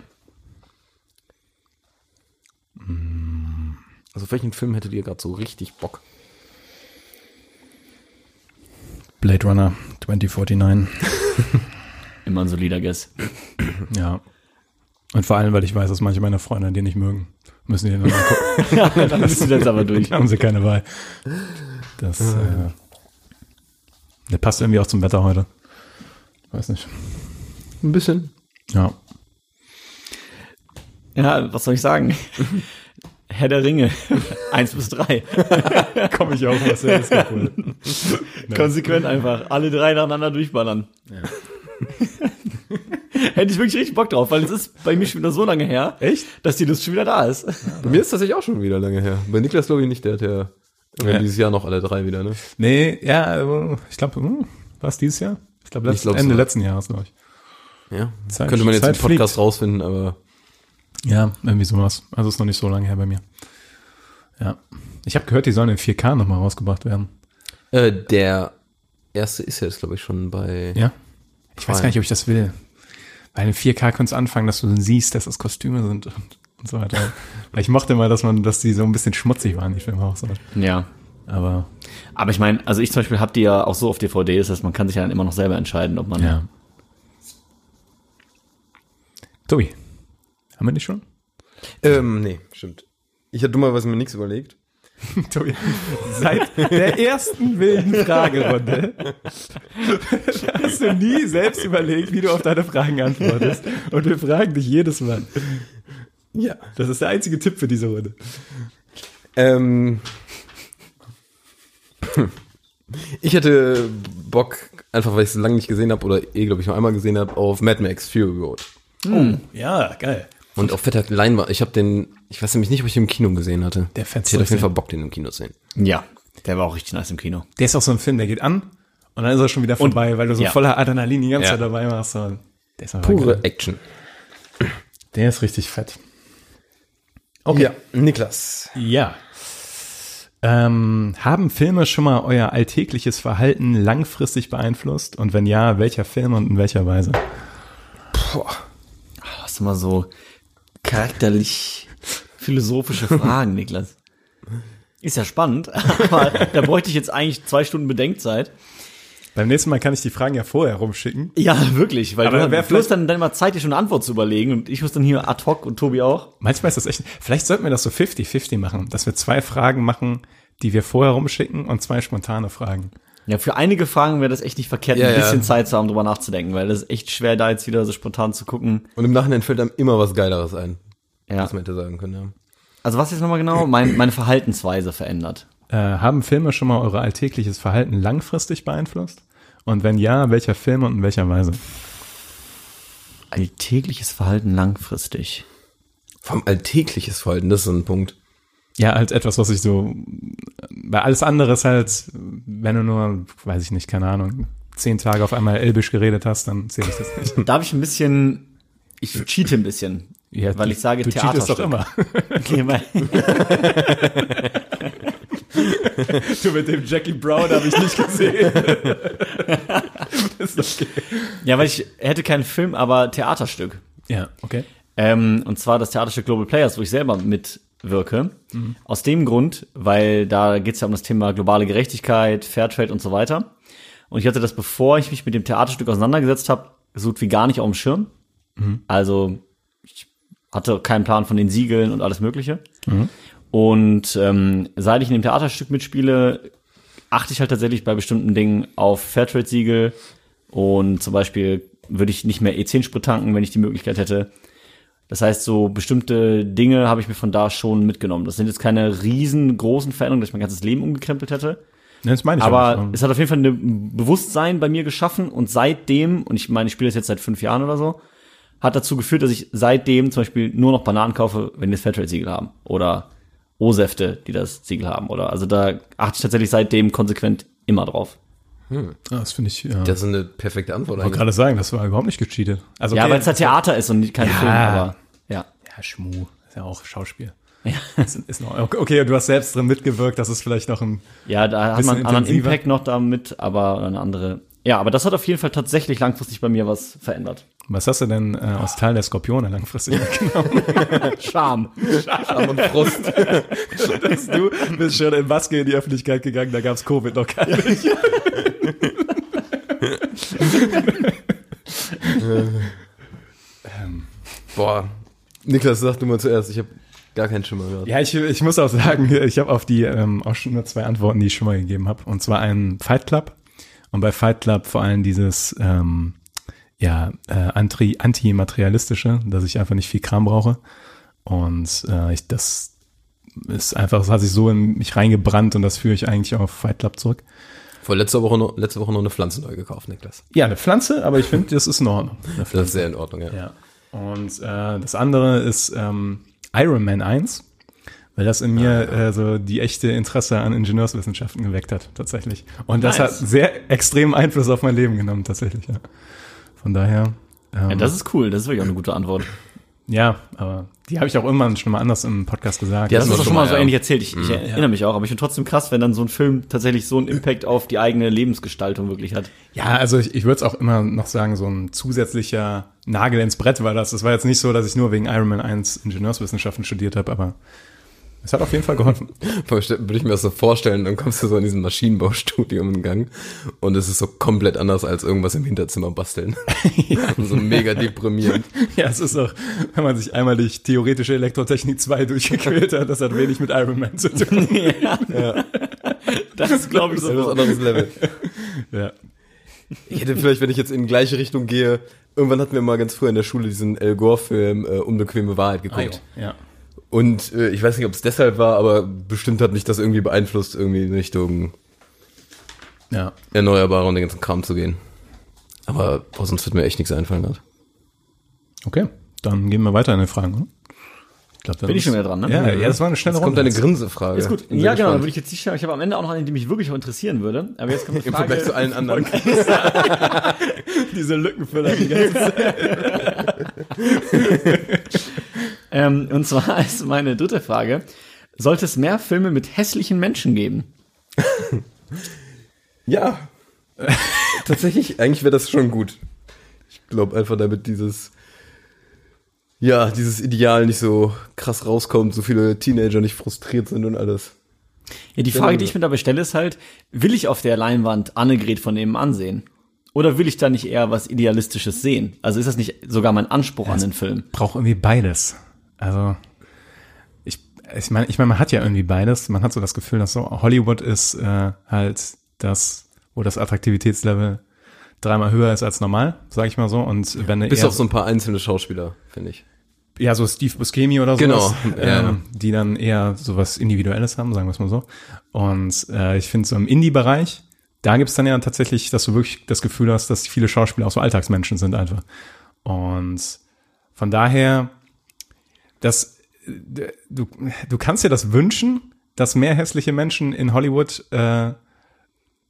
E: Also auf welchen Film hättet ihr gerade so richtig Bock?
A: Blade Runner 2049. [laughs]
F: Immer ein solider Guess.
A: ja. Und vor allem, weil ich weiß, dass manche meiner Freunde den nicht mögen, müssen die [laughs] dann mal gucken.
F: Dann bist du jetzt aber durch. [laughs]
A: Haben sie keine Wahl. Das, äh, der passt irgendwie auch zum Wetter heute. Weiß nicht.
E: Ein bisschen.
A: Ja.
F: Ja, was soll ich sagen? [laughs] Herr der Ringe. Eins bis drei.
A: Komme ich auch was sehr cool.
F: Konsequent einfach. Alle drei nacheinander durchballern. Hätte ich wirklich richtig Bock drauf, weil es ist bei mir schon wieder so lange her,
A: Echt?
F: dass die Lust schon wieder da ist.
E: Bei mir ist das tatsächlich auch schon wieder lange her. Bei Niklas glaube ich nicht, der hat ja
A: Ja.
E: dieses Jahr noch alle drei wieder, ne?
A: Nee, ja, äh, ich glaube, war es dieses Jahr? Ich glaube,
E: glaub,
A: Ende
E: so.
A: letzten Jahres, glaube ich.
E: Ja.
A: Zeit-
E: Könnte man jetzt
A: Zeit
E: im Podcast rausfinden, aber
A: Ja, irgendwie sowas. Also ist noch nicht so lange her bei mir. Ja. Ich habe gehört, die sollen in 4K nochmal rausgebracht werden.
E: äh, der erste ist jetzt, glaube ich, schon bei.
A: Ja. Ich weiß gar nicht, ob ich das will. Weil in 4K kannst du anfangen, dass du siehst, dass das Kostüme sind und, und so weiter. Weil ich mochte mal, dass man, dass die so ein bisschen schmutzig waren, die Filme auch so.
F: Ja.
A: Aber
F: Aber ich meine, also ich zum Beispiel habe die ja auch so auf DVD, das heißt, man kann sich ja dann immer noch selber entscheiden, ob man.
A: ja. Tobi, haben wir nicht schon?
E: Ähm, nee, stimmt. Ich hatte dummerweise mir nichts überlegt. [laughs]
A: Tobi, seit der ersten wilden Fragerunde [laughs] hast du nie selbst überlegt, wie du auf deine Fragen antwortest. Und wir fragen dich jedes Mal.
E: Ja.
A: Das ist der einzige Tipp für diese Runde.
E: Ähm, ich hätte Bock, einfach weil ich es lange nicht gesehen habe oder eh, glaube ich, noch einmal gesehen habe, auf Mad Max Fury Road.
A: Ja, geil.
E: Und auf fetter Leinwand. Ich habe den, ich weiß nämlich nicht, ob ich den im Kino gesehen hatte.
A: Der
E: Ich
A: fetzt
E: hätte auf jeden. Fall Bock, den im Kino zu sehen.
F: Ja. Der war auch richtig nice im Kino.
A: Der ist auch so ein Film, der geht an und dann ist er schon wieder vorbei, weil du so
F: ja.
A: voller Adrenalin die ganze
E: Ja.
A: Zeit dabei warst. So. Der ist aber
E: Pure
A: geil.
E: Action.
A: Der ist richtig fett.
E: Okay. Ja, Niklas.
A: Ja. Ähm, haben Filme schon mal euer alltägliches Verhalten langfristig beeinflusst? Und wenn ja, welcher Film und in welcher Weise?
F: Hast du mal so charakterlich philosophische [laughs] Fragen, Niklas? Ist ja spannend, [laughs] aber da bräuchte ich jetzt eigentlich zwei Stunden Bedenkzeit.
A: Beim nächsten Mal kann ich die Fragen ja vorher rumschicken.
F: Ja, wirklich, weil
A: Aber
F: du,
A: wer
F: du hast dann, dann mal Zeit, dir schon eine Antwort zu überlegen und ich muss dann hier ad hoc und Tobi auch.
A: Manchmal ist das echt. Vielleicht sollten wir das so 50-50 machen, dass wir zwei Fragen machen, die wir vorher rumschicken und zwei spontane Fragen.
F: Ja, für einige Fragen wäre das echt nicht verkehrt,
E: Ja,
F: ein
E: ja.
F: bisschen Zeit zu haben, drüber nachzudenken, weil das ist echt schwer, da jetzt wieder so spontan zu gucken.
E: Und im Nachhinein fällt einem immer was Geileres ein.
F: Ja.
E: Was man hätte sagen können, ja.
F: Also was jetzt nochmal genau? Mein, meine Verhaltensweise verändert.
A: Äh, haben Filme schon mal euer alltägliches Verhalten langfristig beeinflusst? Und wenn ja, welcher Film und in welcher Weise?
F: Alltägliches Verhalten langfristig.
E: Vom alltägliches Verhalten, das ist so ein Punkt.
A: Ja, als etwas, was ich so, weil alles andere ist halt, wenn du nur, weiß ich nicht, keine Ahnung, zehn Tage auf einmal Elbisch geredet hast, dann zähle ich das nicht.
F: Da habe ich ein bisschen, ich cheate ein bisschen,
A: Ja,
F: weil ich sage
A: du cheatest doch
F: Theaterstück.
A: immer. [laughs]
F: Okay, [laughs]
A: du mit dem Jackie Brown habe ich nicht gesehen. [laughs] okay.
F: ja, weil ich hätte keinen Film, aber Theaterstück.
A: Ja, okay.
F: Ähm, und zwar das Theaterstück Global Players, wo ich selber mitwirke. Aus dem Grund, weil da geht es ja um das Thema globale Gerechtigkeit, Fairtrade und so weiter. Und ich hatte das, bevor ich mich mit dem Theaterstück auseinandergesetzt habe, so gut wie gar nicht auf dem Schirm. Also ich hatte keinen Plan von den Siegeln und alles Mögliche. Und ähm, seit ich in dem Theaterstück mitspiele, achte ich halt tatsächlich bei bestimmten Dingen auf Fairtrade-Siegel und zum Beispiel würde ich nicht mehr E10-Sprit tanken, wenn ich die Möglichkeit hätte. Das heißt, so bestimmte Dinge habe ich mir von da schon mitgenommen. Das sind jetzt keine riesengroßen Veränderungen, dass ich mein ganzes Leben umgekrempelt hätte.
A: Ja, Das meine ich
F: Aber
A: auch.
F: es hat auf jeden Fall ein Bewusstsein bei mir geschaffen und seitdem, und ich meine, ich spiele das jetzt seit fünf Jahren oder so, hat dazu geführt, dass ich seitdem zum Beispiel nur noch Bananen kaufe, wenn die das Fairtrade-Siegel haben. Oder O-Säfte, die das Siegel haben. Oder also da achte ich tatsächlich seitdem konsequent immer drauf.
A: Ah, das finde ich, ja.
E: Das ist eine perfekte Antwort
A: Ich wollte gerade sagen, das war überhaupt nicht gecheatet. Also,
F: Ja,
A: okay,
F: weil es halt Theater ist und nicht kein
A: Ja.
F: Film, aber ja.
A: Ja, Schmu. Ist ja auch Schauspiel. Ist, ist noch, okay, du hast selbst drin mitgewirkt, das ist vielleicht noch ein.
F: Ja, da hat man einen anderen. Impact noch damit, aber eine andere. Ja, aber das hat auf jeden Fall tatsächlich langfristig bei mir was verändert.
A: Was hast du denn äh, aus Teil der Skorpione langfristig [laughs] mitgenommen?
F: Scham.
E: Scham und Frust. [laughs]
A: Dass du bist schon in Maske in die Öffentlichkeit gegangen, da gab's Covid noch gar nicht.
E: Boah. Niklas, sag du mal zuerst. Ich habe gar keinen Schimmer gehabt.
A: Ja, ich, ich muss auch sagen, ich habe auf die ähm, auch schon nur zwei Antworten, die ich schon mal gegeben habe. Und zwar einen Fight Club. Und bei Fight Club vor allem dieses ähm, ja, äh, anti, anti-materialistische, dass ich einfach nicht viel Kram brauche. Und äh, ich das ist einfach, es hat sich so in mich reingebrannt und das führe ich eigentlich auf Fight Club zurück.
E: Vor letzter Woche noch, letzte Woche noch eine Pflanze neu gekauft, Niklas.
A: Ja, eine Pflanze, aber ich finde, das ist in Ordnung.
E: Das ist sehr in Ordnung, ja.
A: Ja. Und äh, das andere ist ähm, Iron Man 1, weil das in mir äh, so die echte Interesse an Ingenieurswissenschaften geweckt hat, tatsächlich. Und das
F: Nice.
A: hat sehr extremen Einfluss auf mein Leben genommen, tatsächlich, ja. Von daher. Ähm,
F: Ja, das ist cool. Das ist wirklich auch eine gute Antwort.
A: ja, aber die habe ich auch irgendwann schon mal anders im Podcast gesagt.
F: Ja, das
E: hatten
F: hast
E: wir
F: du
E: schon
F: mal
E: mal,
F: so
E: ja.
F: ähnlich erzählt. Ich, ich erinnere mich auch, aber ich finde trotzdem krass, wenn dann so ein Film tatsächlich so einen Impact auf die eigene Lebensgestaltung wirklich hat.
A: Ja, also ich, ich würde es auch immer noch sagen, so ein zusätzlicher Nagel ins Brett war das. Es war jetzt nicht so, dass ich nur wegen Iron Man 1 Ingenieurswissenschaften studiert habe, aber es hat auf jeden Fall geholfen. [laughs]
E: Würde ich mir das so vorstellen, dann kommst du so in diesem Maschinenbaustudium in Gang und es ist so komplett anders als irgendwas im Hinterzimmer basteln. [laughs] so mega deprimierend. [laughs]
A: ja, es ist auch, wenn man sich einmal durch theoretische Elektrotechnik 2 durchgequält hat, das hat wenig mit Iron Man zu tun.
F: Das glaube ich
E: Das ist ein
F: so.
E: anderes Level.
A: ja.
E: Ich hätte vielleicht, wenn ich jetzt in die gleiche Richtung gehe, irgendwann hatten wir mal ganz früher in der Schule diesen El Gore-Film äh, Unbequeme Wahrheit geguckt.
A: ja.
E: Und äh, ich weiß nicht, ob es deshalb war, aber bestimmt hat mich das irgendwie beeinflusst, irgendwie in Richtung
A: Ja.
E: Erneuerbare und den ganzen Kram zu gehen. Aber boah, sonst wird mir echt nichts einfallen gerade.
A: Okay, dann gehen wir weiter in den Fragen, oder? Ich glaub,
F: Bin ich schon wieder dran, ne?
A: Ja, ja, das war eine schnelle
E: Jetzt kommt
A: Runde.
E: deine Grinsefrage.
F: Ist gut. Ja, genau. Dann würde ich jetzt nicht ich habe am Ende auch noch eine, die mich wirklich auch interessieren würde. Aber jetzt kommt die
E: Im
F: Frage.
E: Vergleich zu allen anderen. [laughs]
A: diese Lückenfüller die ganze Zeit. [laughs]
F: Ähm, und zwar [laughs] ist meine dritte Frage. Sollte es mehr Filme mit hässlichen Menschen geben? [laughs]
E: Ja. Tatsächlich, eigentlich wäre das schon gut. Ich glaube einfach, damit dieses, ja, dieses Ideal nicht so krass rauskommt, so viele Teenager nicht frustriert sind und alles.
F: Ja, die Frage, die ich mir dabei stelle, ist halt, will ich auf der Leinwand Annegret von nebenan sehen? Oder will ich da nicht eher was Idealistisches sehen? Also ist das nicht sogar mein Anspruch an den Film?
A: Braucht irgendwie beides. Also, ich, ich meine, ich meine, man hat ja irgendwie beides. Man hat so das Gefühl, dass so Hollywood ist äh, halt das, wo das Attraktivitätslevel dreimal höher ist als normal, sage ich mal so. Und wenn du
E: Bis auf so ein paar einzelne Schauspieler, finde ich.
A: ja, so Steve Buscemi oder
E: Genau,
A: sowas,
E: ja.
A: ähm, die dann eher sowas Individuelles haben, sagen wir es mal so. Und äh, ich finde so im Indie-Bereich, da gibt's dann ja tatsächlich, dass du wirklich das Gefühl hast, dass viele Schauspieler auch so Alltagsmenschen sind einfach. Und von daher, das, äh, du, du kannst dir das wünschen, dass mehr hässliche Menschen in Hollywood äh,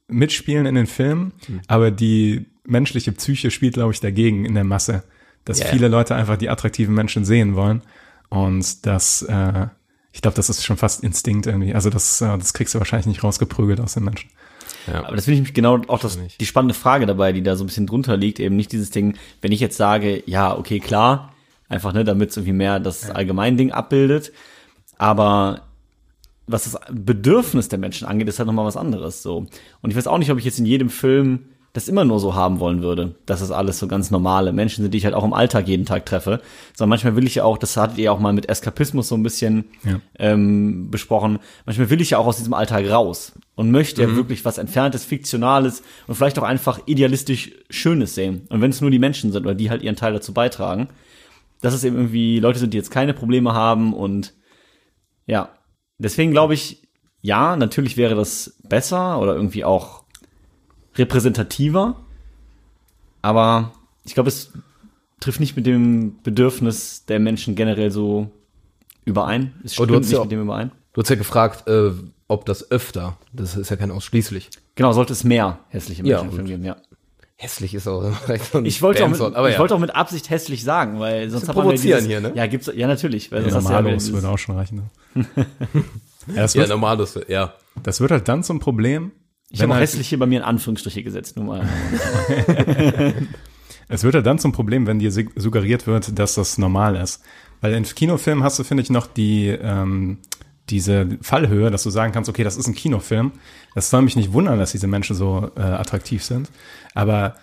A: mitspielen in den Filmen, aber die menschliche Psyche spielt, glaube ich, dagegen in der Masse, dass
E: Ja, ja.
A: viele Leute einfach die attraktiven Menschen sehen wollen und das, äh, ich glaube, das ist schon fast Instinkt irgendwie. Also das, äh, das kriegst du wahrscheinlich nicht rausgeprügelt aus den Menschen.
F: Aber das finde ich genau auch das, die spannende Frage dabei, die da so ein bisschen drunter liegt, eben nicht dieses Ding, wenn ich jetzt sage, ja, okay, klar, einfach, ne, damit es irgendwie mehr das Allgemeinding abbildet, aber was das Bedürfnis der Menschen angeht, ist halt nochmal was anderes, so. Und ich weiß auch nicht, ob ich jetzt in jedem Film das immer nur so haben wollen würde, dass das alles so ganz normale Menschen sind, die ich halt auch im Alltag jeden Tag treffe, sondern manchmal will ich ja auch, das hattet ihr auch mal mit Eskapismus so ein bisschen
A: Ja.
F: ähm, besprochen, manchmal will ich ja auch aus diesem Alltag raus und möchte ja wirklich was Entferntes, Fiktionales und vielleicht auch einfach idealistisch Schönes sehen. Und wenn es nur die Menschen sind oder die halt ihren Teil dazu beitragen, dass es eben irgendwie Leute sind, die jetzt keine Probleme haben und ja, deswegen glaube ich, ja, natürlich wäre das besser oder irgendwie auch repräsentativer, aber ich glaube, es trifft nicht mit dem Bedürfnis der Menschen generell so überein. Es stimmt nicht
E: ja
F: mit dem überein.
E: Du hast ja gefragt, äh, ob das öfter, das ist ja kein ausschließlich.
F: Genau, sollte es mehr hässliche
E: Ja,
F: Menschen
E: und-
F: geben, ja.
E: Hässlich ist auch direkt so ein
F: Ich wollte, auch mit,
E: aber
F: ich
E: ja.
F: wollte auch mit Absicht hässlich sagen, weil sonst hat man ja
E: provozieren
F: dieses,
E: hier, ne?
F: Ja, gibt's, ja, natürlich, weil
A: Ja,
F: sonst ja
A: normalos
F: dieses,
A: würde auch schon reichen. Ne? [laughs] ja, das,
E: ja,
A: wird,
E: normales, ja.
A: das wird halt dann zum Problem.
F: ich habe auch
A: halt,
F: hässlich hier bei mir in Anführungsstriche gesetzt, nur mal. [laughs]
A: Es wird halt dann zum Problem, wenn dir suggeriert wird, dass das normal ist. Weil in Kinofilmen hast du, finde ich, noch die ähm, diese Fallhöhe, dass du sagen kannst, okay, das ist ein Kinofilm. Das soll mich nicht wundern, dass diese Menschen so äh, attraktiv sind. Aber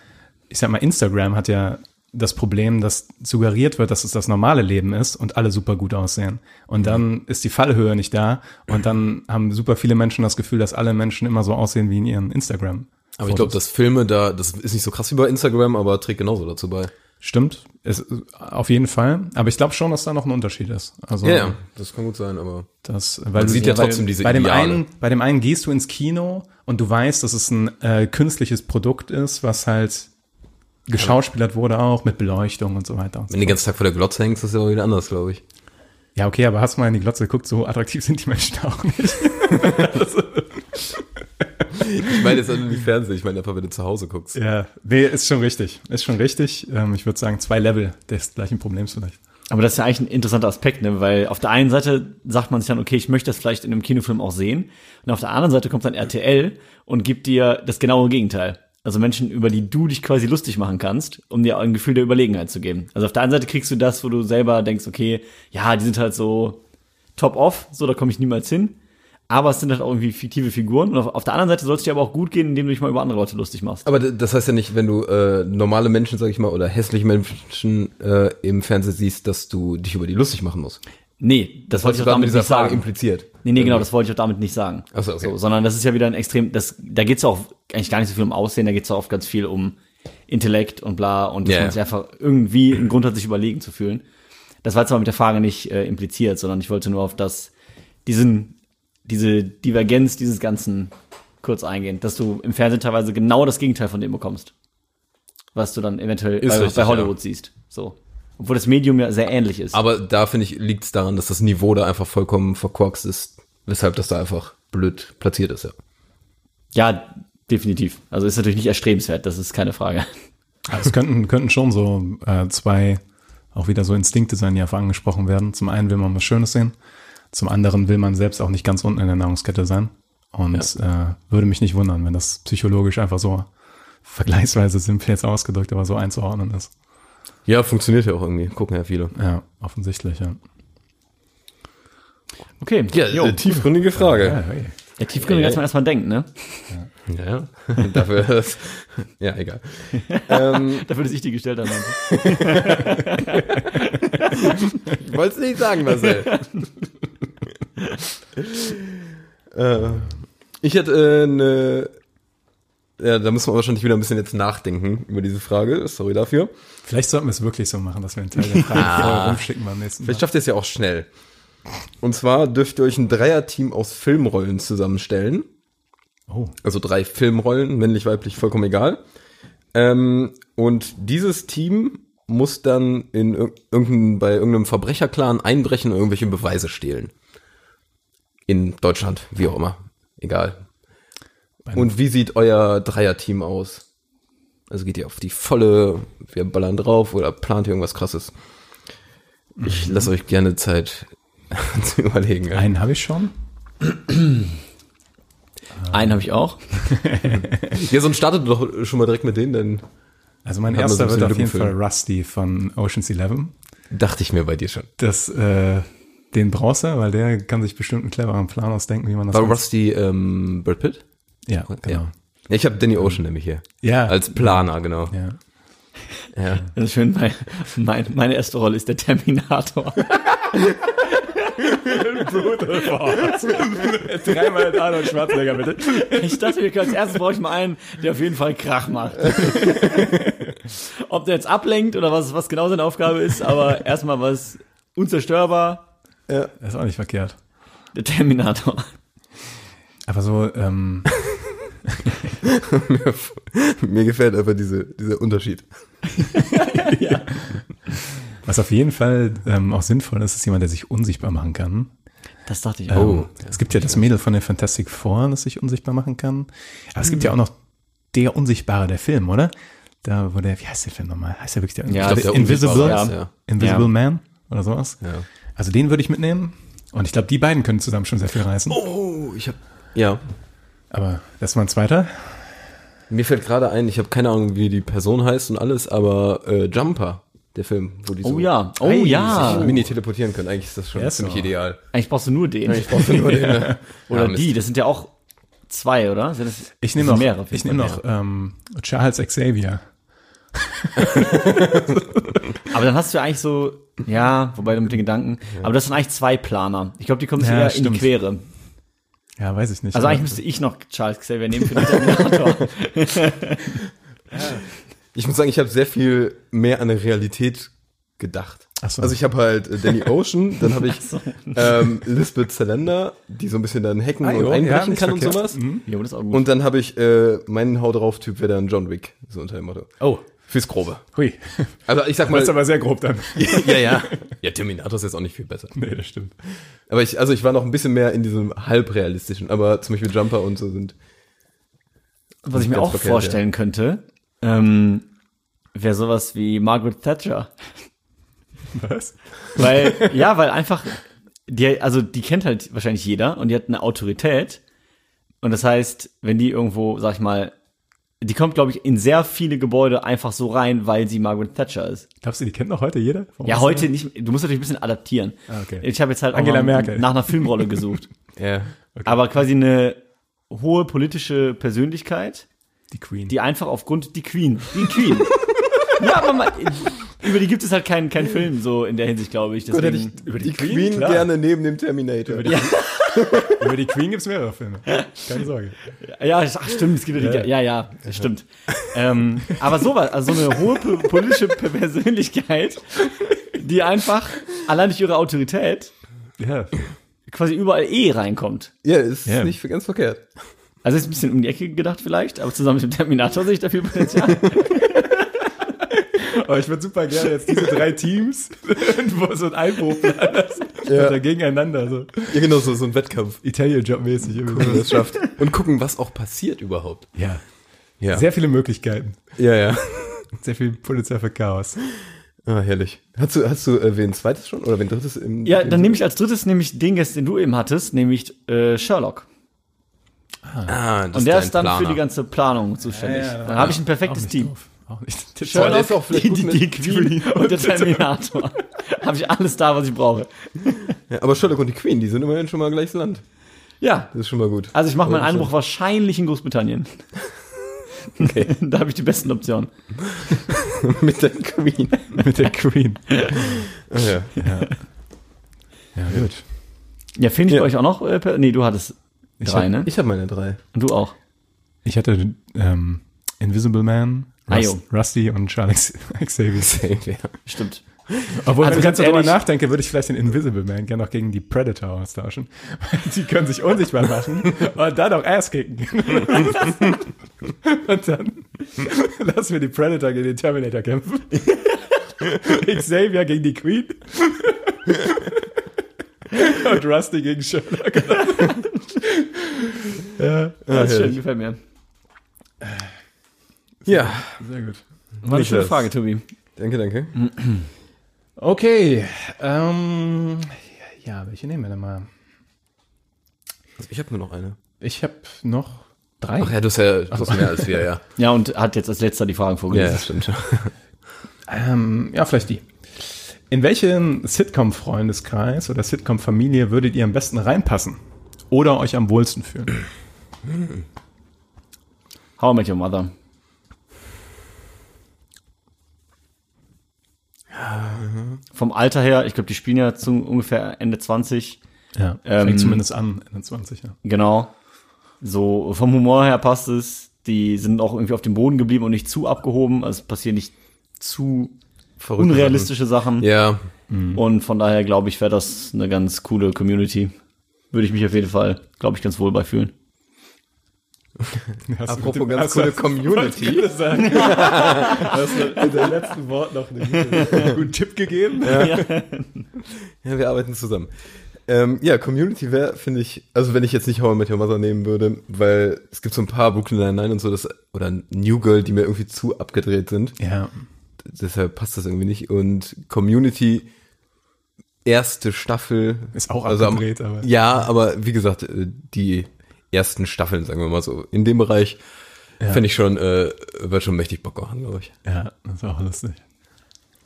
A: ich sag mal, Instagram hat ja das Problem, dass suggeriert wird, dass es das normale Leben ist und alle super gut aussehen. Und dann ist die Fallhöhe nicht da und dann haben super viele Menschen das Gefühl, dass alle Menschen immer so aussehen wie in ihren Instagram.
E: Aber ich glaube, dass Filme da, das ist nicht so krass wie bei Instagram, aber trägt genauso dazu bei.
A: Stimmt, es, auf jeden Fall. Aber ich glaube schon, dass da noch ein Unterschied ist. Also
E: Ja, ja, das kann gut sein, aber.
A: Das, weil
E: Man
A: du-
E: sieht ja
A: weil
E: trotzdem diese
A: bei dem
E: Ideale.
A: einen, bei dem einen gehst du ins Kino und du weißt, dass es ein äh, künstliches Produkt ist, was halt geschauspielert wurde auch mit Beleuchtung und so weiter. Und so.
E: Wenn du den ganzen Tag vor der Glotze hängst, ist das ja auch wieder anders, glaube ich.
A: Ja, okay, aber hast du mal in die Glotze geguckt, so attraktiv sind die Menschen auch nicht. [laughs] [laughs]
E: Ich meine jetzt die Fernsehen, ich meine einfach, wenn du zu Hause guckst.
A: ja, nee, ist schon richtig. Ist schon richtig. Ähm, ich würde sagen, zwei Level des gleichen Problems vielleicht.
F: Aber das ist ja eigentlich ein interessanter Aspekt, ne? weil auf der einen Seite sagt man sich dann, okay, ich möchte das vielleicht in einem Kinofilm auch sehen. Und auf der anderen Seite kommt dann RTL und gibt dir das genaue Gegenteil. Also Menschen, über die du dich quasi lustig machen kannst, um dir ein Gefühl der Überlegenheit zu geben. Also auf der einen Seite kriegst du das, wo du selber denkst, okay, ja, die sind halt so top off, so da komme ich niemals hin. Aber es sind halt auch irgendwie fiktive Figuren. Und auf, auf der anderen Seite soll es dir aber auch gut gehen, indem du dich mal über andere Leute lustig machst.
E: Aber das heißt ja nicht, wenn du äh, normale Menschen, sag ich mal, oder hässliche Menschen äh, im Fernsehen siehst, dass du dich über die lustig machen musst.
F: Nee, das wollte ich auch damit nicht
E: Frage
F: sagen.
E: impliziert.
F: Nee, nee, genau, das wollte ich auch damit nicht sagen.
E: Ach so, okay.
F: sondern das ist ja wieder ein extrem, das, da geht's auch eigentlich gar nicht so viel um Aussehen, da geht's auch oft ganz viel um Intellekt und bla und dass
E: Ja,
F: man sich einfach irgendwie einen Grund hat, sich überlegen zu fühlen. Das war jetzt aber mit der Frage nicht äh, impliziert, sondern ich wollte nur auf das, diesen, diese Divergenz dieses Ganzen kurz eingehen, dass du im Fernsehen teilweise genau das Gegenteil von dem bekommst. Was du dann eventuell bei,
E: richtig,
F: bei Hollywood
E: ja.
F: siehst. So. Obwohl das Medium ja sehr ähnlich ist.
E: Aber da finde ich, liegt es daran, dass das Niveau da einfach vollkommen verkorkst ist, weshalb das da einfach blöd platziert ist, ja.
F: ja, definitiv. Also ist natürlich nicht erstrebenswert, das ist keine Frage.
A: Es könnten, könnten schon so äh, zwei auch wieder so Instinkte sein, die einfach angesprochen werden. Zum einen will man was Schönes sehen, zum anderen will man selbst auch nicht ganz unten in der Nahrungskette sein. Und äh, würde mich nicht wundern, wenn das psychologisch einfach so vergleichsweise simpel jetzt ausgedrückt, aber so einzuordnen ist.
E: Ja, funktioniert ja auch irgendwie. Gucken ja viele.
A: Ja, offensichtlich, ja.
F: Okay.
E: Ja,
F: Jo.
E: äh, tiefgründige Frage.
A: Ja, hey.
F: Ja, tiefgründig, als man erstmal denkt, ne?
E: Ja, ja. [laughs] Dafür ist, ja, egal. [laughs] ähm,
F: Dafür, dass ich die gestellt habe.
E: ich wollte es nicht sagen, Marcel. [laughs] [laughs] äh, ich hätte äh, eine, ja, da müssen wir wahrscheinlich wieder ein bisschen jetzt nachdenken über diese Frage. Sorry dafür.
A: Vielleicht sollten wir es wirklich so machen, dass wir einen Teil der Frage [laughs] vorher rumschicken beim nächsten Mal.
E: Vielleicht schafft ihr es ja auch schnell. Und zwar dürft ihr euch ein Dreierteam aus Filmrollen zusammenstellen.
A: Oh,
E: Also drei Filmrollen, männlich, weiblich, vollkommen egal. Ähm, und dieses Team muss dann in ir- irgendein, bei irgendeinem Verbrecherclan einbrechen und irgendwelche Beweise stehlen. In Deutschland, wie auch immer. Egal. Und wie sieht euer Dreierteam aus? Also geht ihr auf die volle, wir ballern drauf oder plant ihr irgendwas krasses? Ich lasse euch gerne Zeit [laughs] zu überlegen. ja.
A: einen habe ich schon.
F: Einen habe ich auch. [laughs]
E: Ja, sonst startet doch schon mal direkt mit denen, dann
A: Also mein
E: Haben wir so
A: erster wird auf jeden Fall. Rusty von Ocean's Eleven.
E: dachte ich mir bei dir schon.
A: Das, äh, den brauchst du, weil der kann sich bestimmt einen cleveren Plan ausdenken, wie man das
E: War
A: macht.
E: Rusty ähm, Brad Pitt?
A: Ja, genau.
E: Ja. Ich habe Danny Ocean nämlich hier.
A: Ja.
E: Als Planer, genau.
A: Ja.
E: Ja.
F: Das ist schön, weil mein, meine erste Rolle ist der Terminator. [laughs]
A: Dreimal Arnold Schwarzenegger, bitte.
F: Ich dachte, wir können als erstes brauche ich mal einen, der auf jeden Fall Krach macht. Ob der jetzt ablenkt oder was, was genau seine Aufgabe ist, aber erstmal was unzerstörbar,
A: Das ist auch nicht verkehrt.
F: der Terminator.
A: Aber so, ähm, [laughs]
E: Mir gefällt einfach diese, dieser Unterschied. [laughs]
A: was auf jeden Fall ähm, auch sinnvoll ist, ist jemand, der sich unsichtbar machen kann.
F: Das dachte ich
A: Ähm,
F: auch.
A: es gibt ja das Mädel von den Fantastic Four, das sich unsichtbar machen kann. Aber es gibt ja auch noch der Unsichtbare, der Film, oder? Da, wo der, wie heißt der Film nochmal? Heißt der wirklich der,
F: Ja,
E: der
A: Invisible,
E: ist, ja.
A: Invisible
F: Ja.
A: Man oder sowas?
E: Ja.
A: Also den würde ich mitnehmen. Und ich glaube, die beiden können zusammen schon sehr viel reißen.
E: Oh, ich habe ja.
A: Aber das war ein zweiter.
E: Mir fällt gerade ein, ich habe keine Ahnung, wie die Person heißt und alles, aber äh, Jumper, der Film, wo die so
F: Oh ja, oh
A: Ei,
F: ja.
E: mini teleportieren können. Eigentlich ist das schon
A: ist
E: ziemlich
A: so.
E: ideal.
F: Eigentlich brauchst du nur den.
E: Ich brauche nur den. ne? [laughs]
F: oder
E: Ja,
F: die, das sind ja auch zwei, oder? Sind das,
A: Ich nehme noch,
F: mehrere
A: ich nehme noch ähm, Charles Xavier.
F: Aber dann hast du ja eigentlich so, ja, wobei du mit den Gedanken, aber das sind eigentlich zwei Planer. Ich glaube, die kommen sich
A: Ja,
F: eher in die
A: stimmt.
F: Quere.
A: Ja, weiß ich nicht.
F: Also eigentlich müsste ich noch Charles Xavier nehmen für den Terminator. [laughs]
E: Ich muss sagen, ich habe sehr viel mehr an der Realität gedacht.
A: Ach so.
E: Also ich habe halt äh, Danny Ocean, dann habe [laughs] ich ähm, Lisbeth Salander, die so ein bisschen dann hacken
A: Ah,
E: und
A: jo,
E: einbrechen
A: nicht
E: kann und
A: verkehrt.
E: sowas.
A: Mhm.
F: Jo, das ist auch gut.
E: Und dann habe ich äh, meinen Hau drauf Typ wäre dann John Wick, so unter dem Motto.
A: Oh,
E: Fürs Grobe.
A: hui.
E: Also ich sag
A: Das
E: mal,
A: ist aber sehr grob dann.
E: ja, ja. [laughs] Ja, Terminator ist jetzt auch nicht viel besser.
A: nee, das stimmt.
E: Aber ich, also ich war noch ein bisschen mehr in diesem halbrealistischen, aber zum Beispiel Jumper und so sind.
F: Was ich mir auch
E: verkehrt,
F: vorstellen könnte, ähm, wäre sowas wie Margaret Thatcher.
A: Was?
F: Weil, ja, weil einfach, die, also die kennt halt wahrscheinlich jeder und die hat eine Autorität. Und das heißt, wenn die irgendwo, sag ich mal, die kommt, glaube ich, in sehr viele Gebäude einfach so rein, weil sie Margaret Thatcher ist.
A: Glaubst du, die kennt noch heute jeder? Warum
F: Ja, heute nicht, du musst natürlich ein bisschen adaptieren.
A: Ah, okay.
F: Ich habe jetzt halt auch
A: Angela Merkel.
F: nach einer Filmrolle [laughs] gesucht.
E: Ja.
F: Aber quasi eine hohe politische Persönlichkeit,
A: Die Queen.
F: die einfach aufgrund die Queen, die Queen. [laughs] ja, aber mal, über die gibt es halt keinen keinen Film so in der Hinsicht, glaube ich.
E: Gut, hätte
F: Deswegen,
E: ich
A: über
E: die,
A: die
E: Queen,
A: Queen,
E: gerne neben dem Terminator.
A: die, [laughs] [laughs] Über die Queen gibt's mehrere Filme. Keine Sorge.
F: ja, ach, stimmt, es gibt ja, die, ja, ja, das stimmt. ähm, aber sowas, also so eine hohe po- politische Persönlichkeit, die einfach allein durch ihre Autorität
A: Ja.
F: quasi überall eh reinkommt.
E: Ja, ist
A: Ja.
E: nicht für ganz verkehrt.
F: Also ist ein bisschen um die Ecke gedacht vielleicht, aber zusammen mit dem Terminator sehe ich da viel Potenzial. [laughs] [laughs]
A: Aber ich würde super gerne jetzt diese drei Teams [laughs] irgendwo so ein Einbruch lassen.
E: Ja.
A: Und da gegeneinander, so
E: Ja, genau, so, so ein Wettkampf,
A: Italien-Job-mäßig.
E: das schafft. Und gucken, was auch passiert überhaupt.
A: Ja.
E: Ja.
A: Sehr viele Möglichkeiten.
E: ja, ja.
A: Sehr viel Potenzial für Chaos.
E: Ah, herrlich. Hast du, hast du äh, wen zweites schon? Oder wen drittes im
F: Ja, dann nehme ich als drittes nämlich den Gast, den du eben hattest, nämlich äh, Sherlock.
E: Ah, das
F: Und der
E: dein
F: ist dann für
E: Planer.
F: die ganze Planung zuständig.
A: Ja, ja,
F: dann habe ich ein perfektes Team.
A: doof. Auch nicht. Der
E: der ist auch vielleicht
F: Die,
E: gut
F: die, die Queen und der [laughs] Terminator. habe ich alles da, was ich brauche.
E: Ja, aber Sherlock und die Queen, die sind immerhin schon mal gleiches Land.
F: Ja,
E: Das ist schon mal gut.
F: also ich mache meinen Einbruch wahrscheinlich in Großbritannien. [laughs]
E: Okay. [laughs]
F: da habe ich die besten Optionen.
E: mit der Queen.
A: mit der Queen.
E: Ah, ja.
A: Ja, gut.
F: Ja, finde ich
E: Ja.
F: euch auch noch? Äh, nee, du hattest drei,
A: hab-
F: ne?
E: Ich habe meine drei.
F: Und du auch.
A: Ich hatte ähm, Invisible Man, Rust. Rusty und Charles [laughs] Xavier.
E: Xavier.
F: Stimmt.
A: Obwohl,
F: Also
A: wenn ich
F: ganz
A: darüber nachdenke, würde ich vielleicht den Invisible Man gerne noch gegen die Predator austauschen. [laughs] Die können sich unsichtbar machen [laughs] und dann auch Ass kicken. und dann lassen wir die Predator gegen den Terminator kämpfen. Xavier gegen die Queen. und Rusty gegen Sherlock. ja,
F: Das ist schön, gefällt mir.
E: Ja,
A: sehr gut.
F: War eine schöne. Frage, Tobi.
E: danke, danke.
A: Okay, ähm, ja, welche nehmen wir denn mal?
E: Ich habe nur noch eine.
A: Ich habe noch drei.
E: Ach ja, du hast ja du hast mehr als wir, ja. [laughs]
F: Ja, und hat jetzt als letzter die Fragen
E: Ja,
F: vorgelesen.
E: das stimmt. [laughs]
A: Ähm, ja, vielleicht die. In welchen Sitcom-Freundeskreis oder Sitcom-Familie würdet ihr am besten reinpassen? Oder euch am wohlsten fühlen?
F: How I Met Your Mother. Vom Alter her, ich glaube, die spielen ja zu ungefähr Ende 20.
A: Ja,
F: Ähm,
A: fängt zumindest an, in den 20, ja.
F: Genau. So, vom Humor her passt es. Die sind auch irgendwie auf dem Boden geblieben und nicht zu abgehoben. Also es passieren nicht zu
E: Verrückte
F: unrealistische Sachen.
E: Sachen. Ja,
F: Und von daher glaube ich, wäre das eine ganz coole Community. Würde ich mich auf jeden Fall, glaube ich, ganz wohl bei fühlen. [laughs]
A: Hast
E: Apropos ganz coole [laughs] Community. [laughs]
A: Hast du in deinem letzten Wort noch einen guten, einen guten Tipp gegeben?
E: Ja, wir arbeiten zusammen. Ähm, ja, Community wäre, finde ich, also wenn ich jetzt nicht How I Met Your Mother nehmen würde, weil es gibt so ein paar Brooklyn Nine-Nine und so, das, oder New Girl, die mir irgendwie zu abgedreht sind.
A: Ja,
E: Deshalb passt das irgendwie nicht. Und Community, erste Staffel.
A: Ist auch
E: also am-
A: abgedreht, aber-
E: Ja, aber wie gesagt, äh, die ersten Staffeln, sagen wir mal so, in dem Bereich, fände ich schon, äh, wird schon mächtig Bock machen, glaube ich.
A: ja, das ist auch lustig.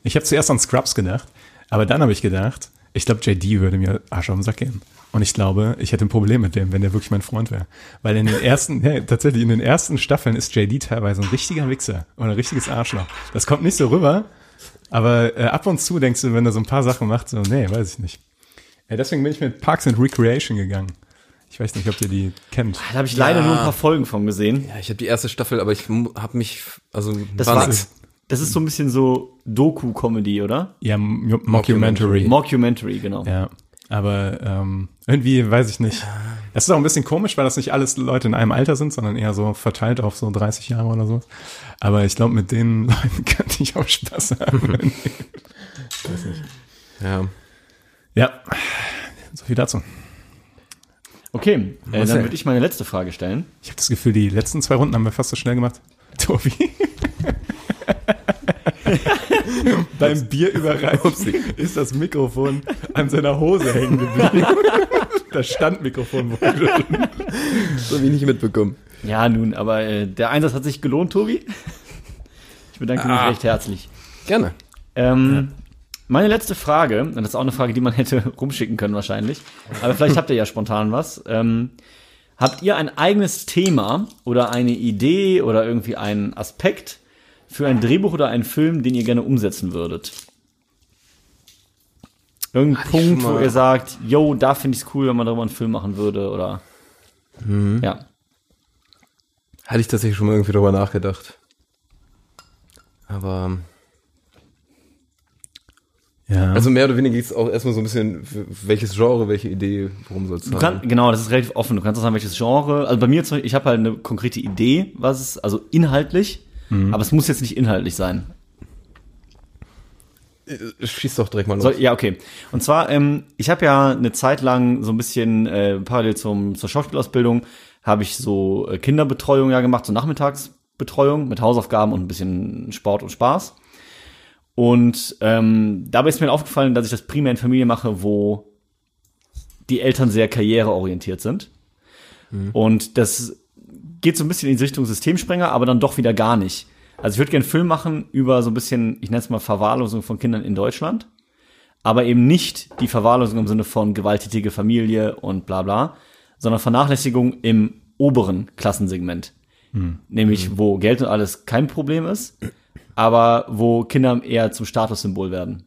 A: Ich habe zuerst an Scrubs gedacht, aber dann habe ich gedacht, ich glaube, JD würde mir Arsch auf den Sack gehen. Und ich glaube, ich hätte ein Problem mit dem, wenn der wirklich mein Freund wäre. Weil in den ersten, [laughs] ja, tatsächlich in den ersten Staffeln ist JD teilweise ein richtiger Wichser oder ein richtiges Arschloch. Das kommt nicht so rüber, aber äh, ab und zu denkst du, wenn er so ein paar Sachen macht, so, nee, weiß ich nicht. Ja, deswegen bin ich mit Parks and Recreation gegangen. Ich weiß nicht, ob ihr die kennt.
F: Da habe ich leider nur ein paar Folgen von gesehen.
E: Ja, ich habe die erste Staffel, aber ich habe mich, also
F: Das
E: war
F: war,
E: nix.
F: Das ist so ein bisschen so Doku-Comedy, oder?
A: Ja, Mockumentary.
F: Mockumentary, genau.
A: Ja, aber ähm, irgendwie weiß ich nicht. Es ist auch ein bisschen komisch, weil das nicht alles Leute in einem Alter sind, sondern eher so verteilt auf so 30 Jahre oder so. Aber ich glaube, mit den [laughs] Leuten könnte ich auch Spaß haben. [laughs]
E: Ja.
A: ja, so viel dazu.
F: Okay, äh, dann würde ich meine letzte Frage stellen.
A: Ich habe das Gefühl, die letzten zwei Runden haben wir fast so schnell gemacht. [laughs] Tobi. [laughs] Beim Bier überreichen ist das Mikrofon an seiner Hose hängen geblieben. [laughs] Das Standmikrofon wurde.
E: Das habe ich nicht mitbekommen.
F: Ja, nun, aber äh, der Einsatz hat sich gelohnt, Tobi. Ich bedanke mich
E: Ah.
F: recht herzlich.
E: Gerne.
F: Ähm, Meine letzte Frage, und das ist auch eine Frage, die man [laughs] hätte rumschicken können wahrscheinlich, aber vielleicht habt ihr ja spontan was. Ähm, habt ihr ein eigenes Thema oder eine Idee oder irgendwie einen Aspekt für ein Drehbuch oder einen Film, den ihr gerne umsetzen würdet? Irgendein Punkt, wo ihr sagt, yo, da finde ich es cool, wenn man darüber einen Film machen würde oder
E: Mhm.
F: ja.
E: Hatte ich tatsächlich schon mal irgendwie drüber nachgedacht. Aber,
A: Ja.
E: also mehr oder weniger geht es auch erstmal so ein bisschen, welches Genre, welche Idee, worum soll es
F: kannst, genau, das ist relativ offen. Du kannst auch sagen, welches Genre. Also bei mir ich habe halt eine konkrete Idee, was es, also inhaltlich, aber es muss jetzt nicht inhaltlich sein.
E: Schieß doch direkt mal los.
F: So, ja, okay. Und zwar, ähm, ich habe ja eine Zeit lang so ein bisschen äh, parallel zum, zur Schauspielausbildung habe ich so äh, Kinderbetreuung ja gemacht, so Nachmittagsbetreuung mit Hausaufgaben und ein bisschen Sport und Spaß. Und ähm, dabei ist mir aufgefallen, dass ich das primär in Familien mache, wo die Eltern sehr karriereorientiert sind. Und das geht so ein bisschen in die Richtung Systemsprenger, aber dann doch wieder gar nicht. Also ich würde gerne einen Film machen über so ein bisschen, ich nenne es mal Verwahrlosung von Kindern in Deutschland, aber eben nicht die Verwahrlosung im Sinne von gewalttätige Familie und bla bla, sondern Vernachlässigung im oberen Klassensegment. Nämlich, wo Geld und alles kein Problem ist, aber wo Kinder eher zum Statussymbol werden.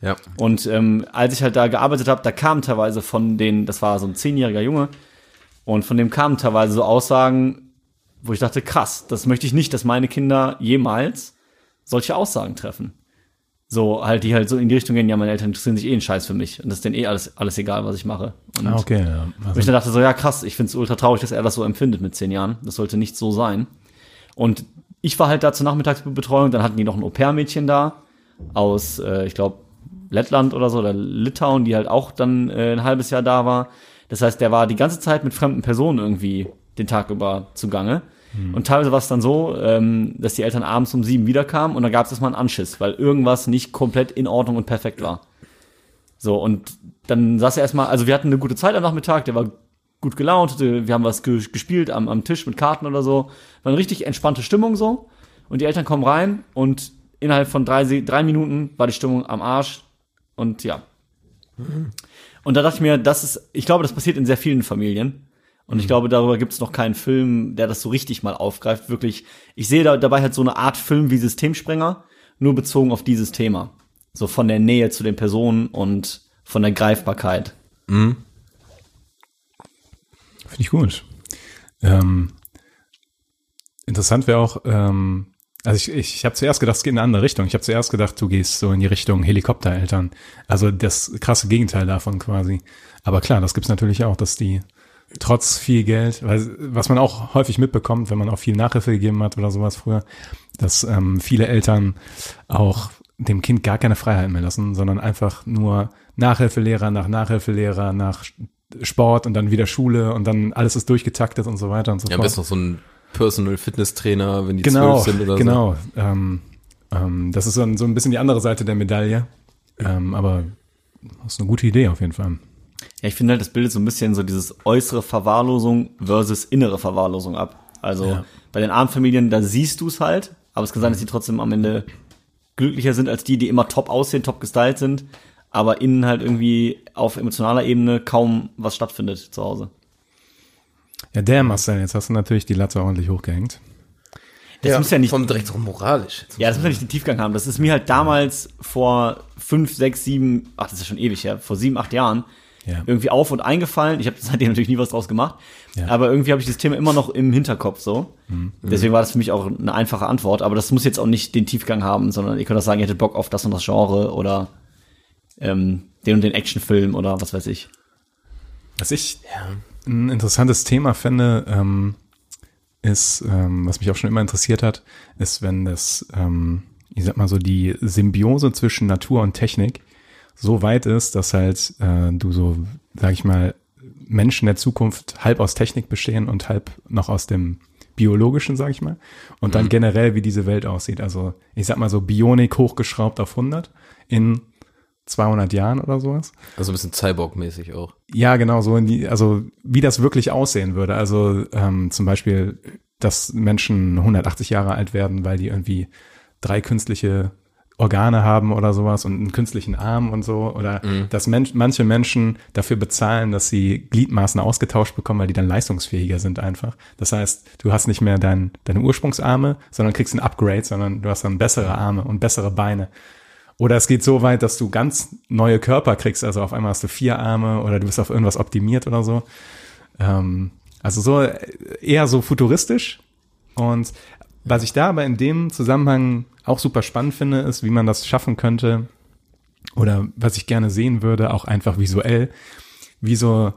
E: Ja.
F: Und ähm, als ich halt da gearbeitet habe, da kamen teilweise von den, das war so ein zehnjähriger Junge, und von dem kamen teilweise so Aussagen, wo ich dachte, krass, das möchte ich nicht, dass meine Kinder jemals solche Aussagen treffen. So, halt, die halt so in die Richtung gehen, ja, meine Eltern interessieren sich eh einen Scheiß für mich. Und das ist denen eh alles, alles egal, was ich mache. Und
A: ah, okay, ja.
F: wo ich
A: Also,
F: dann dachte so, ja krass, ich finde es ultra traurig, dass er das so empfindet mit zehn Jahren. Das sollte nicht so sein. Und ich war halt da zur Nachmittagsbetreuung, dann hatten die noch ein Au-pair-Mädchen da aus, äh, ich glaube, Lettland oder so, oder Litauen, die halt auch dann äh, ein halbes Jahr da war. Das heißt, der war die ganze Zeit mit fremden Personen irgendwie den Tag über zugange. Und teilweise war es dann so, ähm, dass die Eltern abends um sieben wiederkamen und dann gab es erstmal einen Anschiss, weil irgendwas nicht komplett in Ordnung und perfekt war. So, und dann saß er erstmal, also wir hatten eine gute Zeit am Nachmittag, der war gut gelaunt, wir haben was ge gespielt am, am Tisch mit Karten oder so. War eine richtig entspannte Stimmung so. Und die Eltern kommen rein und innerhalb von drei, drei Minuten war die Stimmung am Arsch. Und ja. Und da dachte ich mir, das ist, ich glaube, das passiert in sehr vielen Familien. Und ich glaube, darüber gibt es noch keinen Film, der das so richtig mal aufgreift. Wirklich, ich sehe da dabei halt so eine Art Film wie Systemsprenger, nur bezogen auf dieses Thema. So von der Nähe zu den Personen und von der Greifbarkeit.
A: Finde ich gut. Ähm, interessant wäre auch, ähm, also ich, ich, habe zuerst gedacht, es geht in eine andere Richtung. Ich habe zuerst gedacht, du gehst so in die Richtung Helikoptereltern. Also das krasse Gegenteil davon quasi. Aber klar, das gibt's natürlich auch, dass die trotz viel Geld, weil, was man auch häufig mitbekommt, wenn man auch viel Nachhilfe gegeben hat oder sowas früher, dass ähm, viele Eltern auch dem Kind gar keine Freiheit mehr lassen, sondern einfach nur Nachhilfelehrer nach Nachhilfelehrer nach Sport und dann wieder Schule und dann alles ist durchgetaktet und so weiter und so
E: Ja, am
A: fort.
E: besten noch so ein Personal Fitness Trainer, wenn die
A: genau,
E: zwölf sind oder so.
A: genau. Ähm, ähm, das ist dann so ein bisschen die andere Seite der Medaille. Ähm, aber das ist eine gute Idee auf jeden Fall.
F: Ja, ich finde halt, das bildet so ein bisschen so dieses äußere Verwahrlosung versus innere Verwahrlosung ab. Also
A: Ja.
F: bei den armen Familien, da siehst du es halt, aber es kann sein, dass die trotzdem am Ende glücklicher sind als die, die immer top aussehen, top gestylt sind, aber innen halt irgendwie auf emotionaler Ebene kaum was stattfindet zu Hause.
A: Ja, der Marcel, jetzt hast du natürlich die Latte ordentlich hochgehängt.
F: Das muss ja nicht,
E: Vom direkt so moralisch.
F: ja, das muss ja nicht den Tiefgang haben. Das ist mir halt damals vor fünf, sechs, sieben, ach, das ist schon ewig her, vor sieben, acht Jahren,
A: Ja.
F: irgendwie auf und eingefallen. Ich habe [laughs] seitdem natürlich nie was draus gemacht.
A: Ja.
F: Aber irgendwie habe ich das Thema immer noch im Hinterkopf so. Deswegen war das für mich auch eine einfache Antwort. Aber das muss jetzt auch nicht den Tiefgang haben, sondern ihr könnt auch sagen, ihr hättet Bock auf das und das Genre oder ähm, den und den Actionfilm oder was weiß ich.
A: Was ich ein interessantes Thema fände, ähm, ist, ähm, was mich auch schon immer interessiert hat, ist, wenn das, ähm, ich sag mal so, die Symbiose zwischen Natur und Technik so weit ist, dass halt äh, du so, sag ich mal, Menschen der Zukunft halb aus Technik bestehen und halb noch aus dem biologischen, sag ich mal. Und dann generell, wie diese Welt aussieht. Also ich sag mal so Bionik hochgeschraubt auf 100 in 200 Jahren oder sowas.
E: Also ein bisschen Cyborg-mäßig auch.
A: Ja, genau, so in die, also wie das wirklich aussehen würde. Also ähm, zum Beispiel, dass Menschen 180 Jahre alt werden, weil die irgendwie drei künstliche Organe haben oder sowas und einen künstlichen Arm und so. Oder dass men manche Menschen dafür bezahlen, dass sie Gliedmaßen ausgetauscht bekommen, weil die dann leistungsfähiger sind einfach. Das heißt, du hast nicht mehr dein, deine Ursprungsarme, sondern kriegst ein Upgrade, sondern du hast dann bessere Arme und bessere Beine. Oder es geht so weit, dass du ganz neue Körper kriegst, also auf einmal hast du vier Arme oder du bist auf irgendwas optimiert oder so. Ähm, also so äh, eher so futuristisch. Und was ich da aber in dem Zusammenhang auch super spannend finde, ist, wie man das schaffen könnte, oder was ich gerne sehen würde, auch einfach visuell, wie so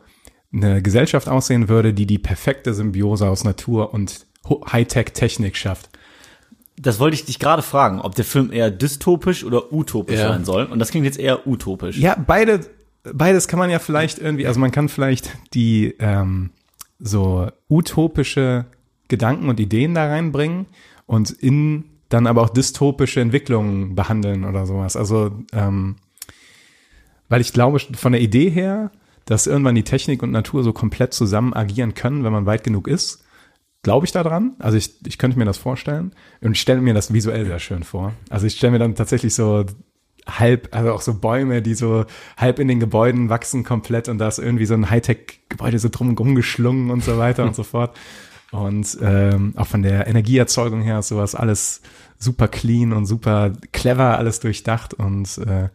A: eine Gesellschaft aussehen würde, die die perfekte Symbiose aus Natur und Hightech-Technik schafft.
F: Das wollte ich dich gerade fragen, ob der Film eher dystopisch oder utopisch
E: Ja.
F: sein soll. Und das klingt jetzt eher utopisch.
A: Ja, beide, beides kann man ja vielleicht irgendwie, also man kann vielleicht die ähm, so utopische Gedanken und Ideen da reinbringen und in dann aber auch dystopische Entwicklungen behandeln oder sowas. Also, ähm, weil ich glaube, von der Idee her, dass irgendwann die Technik und Natur so komplett zusammen agieren können, wenn man weit genug ist, glaube ich daran. Also ich, ich könnte mir das vorstellen. Und ich stelle mir das visuell sehr schön vor. Also ich stelle mir dann tatsächlich so halb, also auch so Bäume, die so halb in den Gebäuden wachsen komplett und da ist irgendwie so ein Hightech-Gebäude so drum rumgeschlungen und so weiter und so [laughs] fort. Und ähm, auch von der Energieerzeugung her ist sowas alles super clean und super clever, alles durchdacht und äh,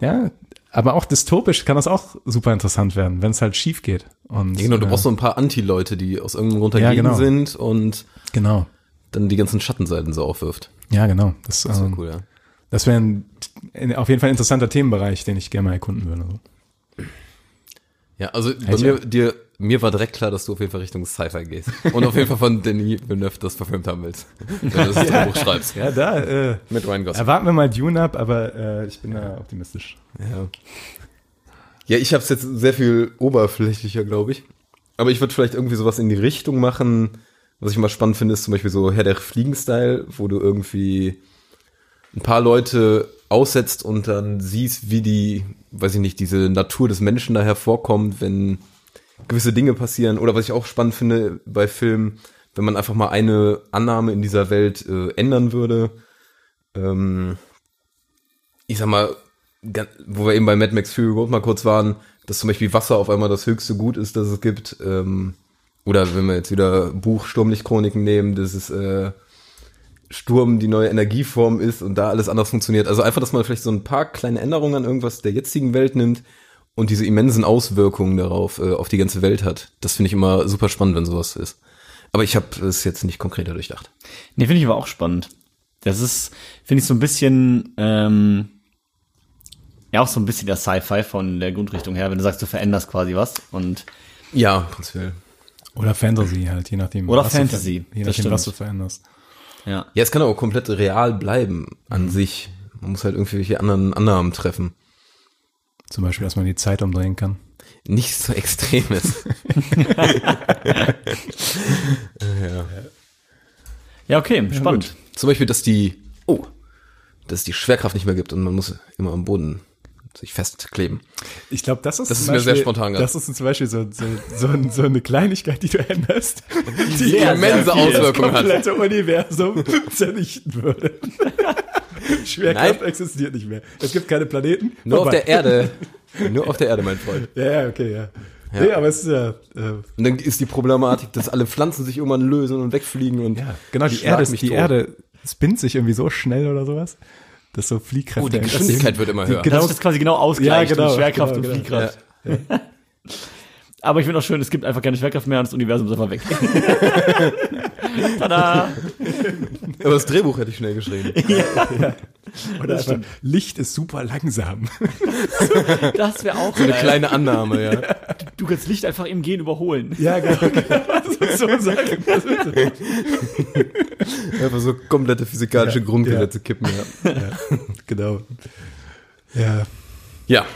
A: ja, aber auch dystopisch kann das auch super interessant werden, wenn es halt schief geht. Und,
E: Ja, genau, du
A: äh,
E: brauchst so ein paar Anti-Leute, die aus irgendeinem Grund
A: Ja,
E: dagegen
A: genau.
E: sind und
A: Genau.
E: dann die ganzen Schattenseiten so aufwirft.
A: Ja, genau. Das,
E: Das wäre
A: ähm,
E: cool, ja.
A: das wäre auf jeden Fall ein interessanter Themenbereich, den ich gerne mal erkunden würde. So.
E: Ja, also bei
A: Hätte-
E: mir, dir, mir war direkt klar, dass du auf jeden Fall Richtung Sci-Fi gehst. Und auf jeden Fall von Denis Villeneuve das verfilmt haben willst. Wenn du das Drehbuch schreibst.
A: Ja, da äh,
E: Mit Ryan Gosling.
A: erwarten wir mal Dune ab, aber äh, ich bin da optimistisch.
E: Ja. Ja, ich habe es jetzt sehr viel oberflächlicher, glaube ich. Aber ich würde vielleicht irgendwie sowas in die Richtung machen. Was ich mal spannend finde, ist zum Beispiel so Herr der Fliegen-Style, wo du irgendwie ein paar Leute aussetzt und dann siehst, wie die, weiß ich nicht, diese Natur des Menschen da hervorkommt, wenn gewisse Dinge passieren. Oder was ich auch spannend finde bei Filmen, wenn man einfach mal eine Annahme in dieser Welt äh, ändern würde. Ähm, ich sag mal, wo wir eben bei Mad Max Fury Road mal kurz waren, dass zum Beispiel Wasser auf einmal das höchste Gut ist, das es gibt. Ähm, oder wenn wir jetzt wieder Buch Sturmlichtchroniken nehmen, dass es äh, Sturm die neue Energieform ist und da alles anders funktioniert. Also einfach, dass man vielleicht so ein paar kleine Änderungen an irgendwas der jetzigen Welt nimmt und diese immensen Auswirkungen darauf äh, auf die ganze Welt hat. Das finde ich immer super spannend, wenn sowas ist. Aber ich habe es jetzt nicht konkreter durchdacht.
F: Nee, finde ich aber auch spannend. Das ist, finde ich, so ein bisschen, ähm, ja, auch so ein bisschen der Sci-Fi von der Grundrichtung her, wenn du sagst, du veränderst quasi was. Und
E: Ja, prinzipiell.
A: Oder Fantasy halt, je nachdem.
F: Oder
A: was du
F: Fantasy,
A: Je nachdem, was du veränderst.
F: ja.
E: Ja, es kann auch komplett real bleiben an sich. Man muss halt irgendwelche anderen Annahmen treffen.
A: Zum Beispiel, dass man die Zeit umdrehen kann.
E: Nichts so Extremes. [laughs]
F: Ja, okay, spannend.
E: Zum Beispiel, dass die, oh, dass es die Schwerkraft nicht mehr gibt und man muss immer am Boden sich festkleben.
A: Ich glaube, das ist,
E: Das
A: zum
E: ist mir sehr
A: Beispiel-
E: spontan
A: Das ist zum Beispiel so, so, so, so eine Kleinigkeit, die du änderst, die
F: sehr,
E: immense
F: sehr.
E: Auswirkungen
A: das
E: hat.
A: komplette [laughs] Universum zernichten würde. [laughs] Schwerkraft
E: Nein.
A: existiert nicht mehr. Es gibt keine Planeten.
E: Nur auf
A: Vorbei.
E: der Erde. [laughs] Nur auf der Erde, mein Freund.
A: Ja, ja, okay, ja. Nee, aber es ist ja, äh,
E: Und dann ist die Problematik, dass alle Pflanzen sich irgendwann lösen und wegfliegen und
A: ja genau, die Erde, ist,
E: mich
A: die
E: tot.
A: Erde spinnt sich irgendwie so schnell oder sowas, dass so Fliehkräfte.
E: Oh, die Geschwindigkeit wird immer höher.
F: Sich das quasi genau ausgleicht
A: Ja, genau,
F: und Schwerkraft
A: genau,
F: und
A: genau.
F: Fliehkraft. [laughs] Aber ich finde auch schön, es gibt einfach keine Schwerkraft mehr und das Universum ist einfach weg. [laughs] Tada!
E: Aber das Drehbuch hätte ich schnell geschrieben. [laughs]
A: Oder einfach, Licht ist super langsam. [laughs]
F: Das wäre auch
E: Eine
F: geil.
E: kleine Annahme, ja.
F: Du kannst Licht einfach im Gehen überholen.
A: Ja, genau. so sagen.
E: Einfach so komplette physikalische Grundgesetze kippen, ja.
A: ja, genau. Ja,
E: Ja,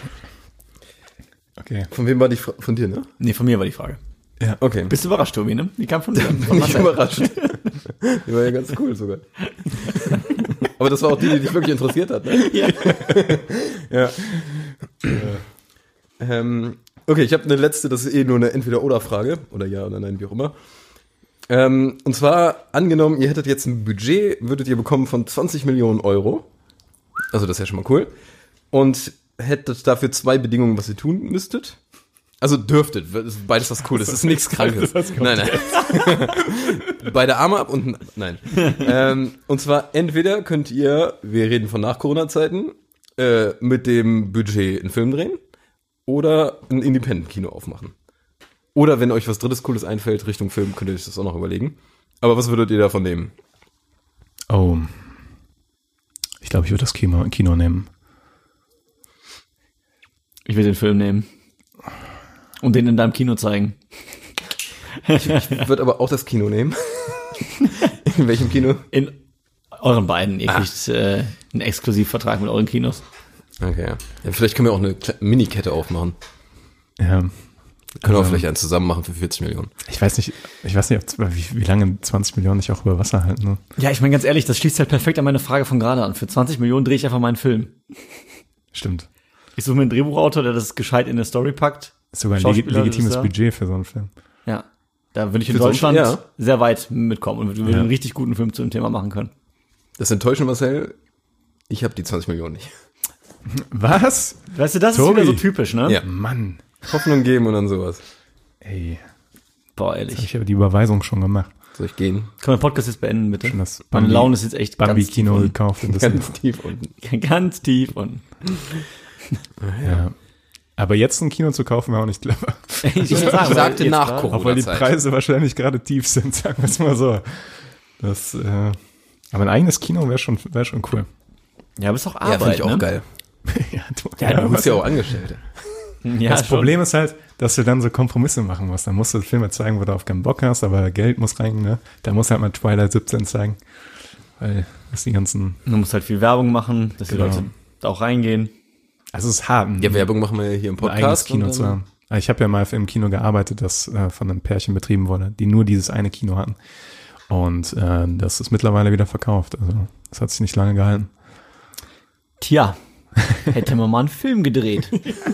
A: okay.
E: von wem war die Frage? Von dir, ne?
F: Nee, von mir war die Frage.
A: Ja.
E: Okay.
F: Bist du überrascht, Tobi, ne? Die kam von dir. Von [laughs]
E: Bin ich überrascht. Die war ja ganz cool sogar. [laughs] Aber das war auch die, die dich wirklich interessiert hat, ne?
F: Ja.
E: Ja. ähm, okay, ich habe eine letzte, das ist eh nur eine Entweder-Oder-Frage. Oder ja oder nein, wie auch immer. Ähm, und zwar, angenommen, ihr hättet jetzt ein Budget, würdet ihr bekommen von 20 Millionen Euro. Also das ist ja schon mal cool. Und hättet dafür zwei Bedingungen, was ihr tun müsstet. Also dürftet, ist beides was Cooles, das ist nichts Krankes. Nein, nein. [laughs] Beide Arme ab und nein. ähm, und zwar entweder könnt ihr, wir reden von nach Corona-Zeiten, äh, mit dem Budget einen Film drehen oder ein Independent-Kino aufmachen. Oder wenn euch was drittes Cooles einfällt Richtung Film, könnt ihr euch das auch noch überlegen. Aber was würdet ihr davon nehmen?
A: Oh. Ich glaube, ich würde das Kino, Kino nehmen.
F: Ich will den Film nehmen. Und den in deinem Kino zeigen.
E: Ich würde aber auch das Kino nehmen. [laughs] In welchem Kino?
F: In euren beiden. Ihr kriegt äh, einen Exklusivvertrag mit euren Kinos.
E: Okay, ja. vielleicht können wir auch eine Mini-Kette aufmachen.
A: Ja.
E: Können wir auch
A: Ähm.
E: vielleicht einen zusammen machen für 40 Millionen.
A: Ich weiß nicht, ich weiß nicht, ob, wie, wie lange 20 Millionen nicht auch über Wasser halten. Ne?
F: Ja, ich meine ganz ehrlich, das schließt halt perfekt an meine Frage von gerade an. Für 20 Millionen drehe ich einfach meinen Film.
A: Stimmt.
F: Ich suche mir einen Drehbuchautor, der das gescheit in eine Story packt.
A: Ist sogar ein legitimes
F: Regisseur.
A: Budget für so einen Film.
F: Ja. Da würde ich in
E: Für so einen-
F: Deutschland
E: ja.
F: sehr weit mitkommen und würde
A: Ja.
F: einen richtig guten Film zu dem Thema machen können.
E: Das Enttäuschende, Marcel, ich habe die 20 Millionen nicht.
A: Was?
F: Weißt du, das
A: Tobi.
F: ist wieder so typisch, ne?
E: Ja.
A: Mann.
E: Hoffnung geben und dann sowas.
A: Ey,
F: Boah,
A: ich
F: ehrlich.
A: habe die Überweisung schon gemacht.
E: Soll ich gehen?
F: Können wir den Podcast jetzt beenden, bitte?
A: Schon das
F: Meine
A: Bambi-
F: Laune ist jetzt echt
A: Bambi
F: ganz
A: Kino
F: tief
A: gekauft in Düsseldorf.
E: Ganz tief unten.
F: unten. [laughs] Ganz tief unten.
A: Ja. Aber jetzt ein Kino zu kaufen wäre auch nicht clever.
F: Ich,
E: Ich sagte
F: jetzt
E: nach Corona.
A: Auch weil die. Preise wahrscheinlich gerade tief sind, [laughs] sagen wir es mal so. Das, äh, aber ein eigenes Kino wäre schon, wäre schon cool.
F: Ja, aber ist doch
E: Ja,
F: Arbeit,
E: finde ich auch
F: ne?
E: geil. [laughs]
A: ja, du,
E: Ja, du bist ja auch Angestellte. [laughs]
F: Ja,
A: das
F: schon.
A: Problem ist halt, dass du dann so Kompromisse machen musst. Dann musst du Filme zeigen, wo du auf keinen Bock hast, aber Geld muss rein, ne? Da muss halt mal Twilight 17 zeigen. Weil das die ganzen,
F: Du musst halt viel Werbung machen, dass
A: Genau.
F: die Leute da auch reingehen.
A: Also es ist hart, ein,
E: Ja, Werbung machen wir ja hier im
A: ein
E: Podcast.
A: eigenes Kino zu haben. Aber Ich habe ja mal im Kino gearbeitet, das äh, von einem Pärchen betrieben wurde, die nur dieses eine Kino hatten. Und äh, das ist mittlerweile wieder verkauft. Also das hat sich nicht lange gehalten.
F: Tja, hätte man mal einen Film gedreht.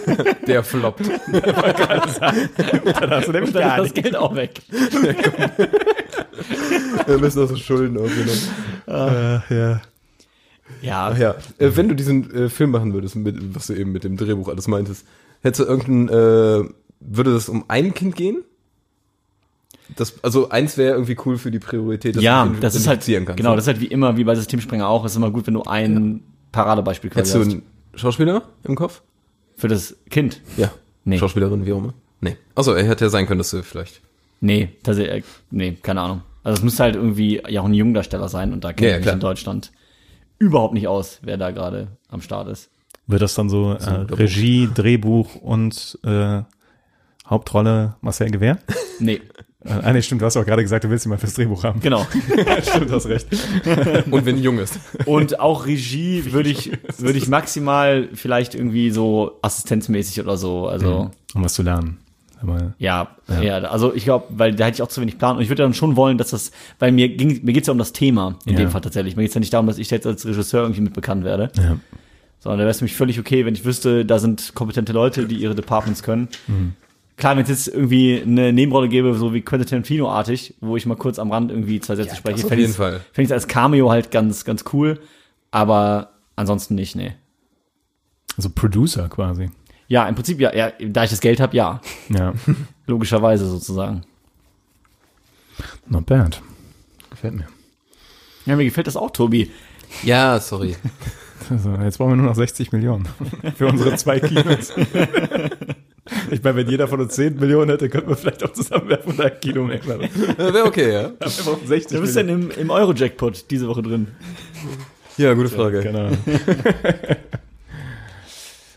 F: [laughs]
E: Der floppt.
A: Dann hast du nämlich
F: Dann das Geld auch weg.
E: Wir müssen auch so Schulden aufgenommen.
A: Äh, ja.
F: Ja,
E: Ach ja, äh, wenn du diesen äh, Film machen würdest, mit, was du eben mit dem Drehbuch alles meintest, hättest du irgendein, äh, würde das um ein Kind gehen? Das, also eins wäre irgendwie cool für die Priorität, dass
F: ja
E: du
F: das ist halt,
E: kannst.
F: genau, das ist halt wie immer, wie bei Systemsprenger auch, ist immer gut, wenn du ein Paradebeispiel
E: Hättest
F: quasi
E: du einen Schauspieler im Kopf?
F: Für das Kind.
E: Ja.
F: Nee.
E: Schauspielerin, wie auch immer? Nee. Achso, er hätte ja sein können, dass du vielleicht.
F: Nee, tatsächlich, äh, nee, keine Ahnung. Also es müsste halt irgendwie ja auch ein Jungdarsteller sein und da kenne
E: Ja, ja,
F: ich mich in Deutschland überhaupt nicht aus, wer da gerade am Start ist.
A: Wird das dann so, äh,
E: Doppel-
A: Regie, Drehbuch und äh, Hauptrolle Marcel Gewehr? [laughs]
F: Nee,
A: Äh, ah, nee, stimmt, du hast auch gerade gesagt, du willst ihn mal fürs Drehbuch haben.
F: genau. [laughs]
A: stimmt, du hast recht. [laughs]
E: Und wenn jung ist.
F: Und auch Regie würde ich, würde ich maximal vielleicht irgendwie so assistenzmäßig oder so, also.
A: Um was zu lernen. Aber,
F: Ja, ja, also ich glaube, weil da hätte ich auch zu wenig Plan und ich würde dann schon wollen, dass das, weil mir ging, mir geht's ja um das Thema in
A: Ja.
F: dem Fall tatsächlich. Mir geht's ja nicht darum, dass ich jetzt als Regisseur irgendwie mit bekannt werde,
A: ja.
F: sondern da wäre es für mich völlig okay, wenn ich wüsste, da sind kompetente Leute, die ihre Departments können.
A: Mhm.
F: Klar, wenn es jetzt irgendwie eine Nebenrolle gäbe, so wie Quentin Tarantino-artig, wo ich mal kurz am Rand irgendwie zwei Sätze spreche, ich's-
E: Fall.
F: fände ich es als Cameo halt ganz, ganz cool, aber ansonsten nicht, nee.
A: Also Producer quasi.
F: Ja, im Prinzip ja, ja da ich das Geld habe, ja,
A: Ja, [laughs]
F: logischerweise sozusagen.
A: not bad. Gefällt mir.
F: Ja, mir gefällt das auch, Tobi.
E: Ja, sorry. [laughs]
A: Also, jetzt brauchen wir nur noch 60 Millionen [laughs] für unsere zwei Kinos. Ich meine, wenn jeder von uns 10 Millionen hätte, könnten wir vielleicht auch zusammenwerfen und ein Kino mehr machen.
E: Wäre okay, ja.
A: Wir brauchen 60
F: Du bist denn im, im Euro-Jackpot diese Woche drin.
E: Ja, gute Frage.
A: Genau.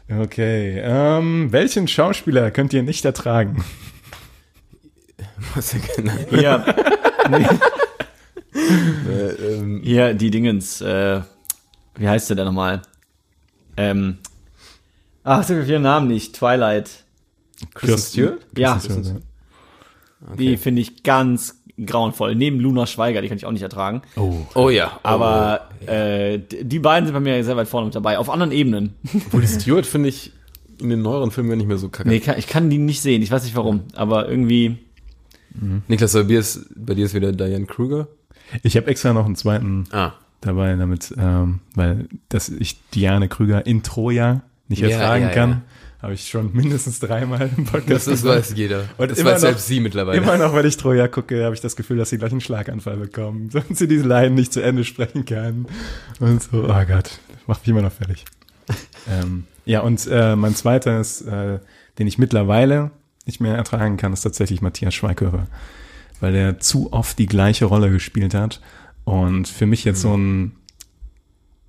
A: Okay. Ähm, welchen Schauspieler könnt ihr nicht ertragen?
E: Was genau?
F: Ja, [laughs]
E: Äh, ähm,
F: hier die Dingens, äh, wie heißt der denn nochmal? Ähm, ach, habe ihren Namen nicht. Twilight.
E: Stewart?
F: Ja,
A: Kristen Stewart.
F: die finde ich ganz grauenvoll. Neben Luna Schweiger, die kann ich auch nicht ertragen.
A: Oh.
E: Oh ja.
F: Aber äh, d- die beiden sind bei mir sehr weit vorne mit dabei. Auf anderen Ebenen.
E: Obwohl die [laughs] Stewart finde ich in den neueren Filmen gar nicht mehr so kacke.
F: Nee, kann, ich kann die nicht sehen. Ich weiß nicht warum. Aber irgendwie.
E: Niklas, bei dir, ist, bei dir ist wieder Diane Kruger.
A: Ich habe extra noch einen zweiten
E: Ah.
A: dabei, damit, ähm, weil dass ich Diane Krüger in Troja nicht
E: Ja,
A: ertragen
E: ja,
A: kann,
E: ja.
A: Habe ich schon mindestens dreimal im Podcast
E: Das, das weiß jeder.
A: Und
E: das weiß
A: noch-
E: selbst sie mittlerweile.
A: Immer noch, wenn ich Troja gucke, habe ich das Gefühl, dass sie gleich einen Schlaganfall bekommen. [laughs] Sonst sie diese Line nicht zu Ende sprechen kann. Und so, oh Gott, das macht mich immer noch fertig. [laughs] ähm, ja, und äh, mein zweiter ist, äh, den ich mittlerweile nicht mehr ertragen kann, ist tatsächlich Matthias Schweighöfer. Weil der zu oft die gleiche Rolle gespielt hat. Und für mich jetzt so ein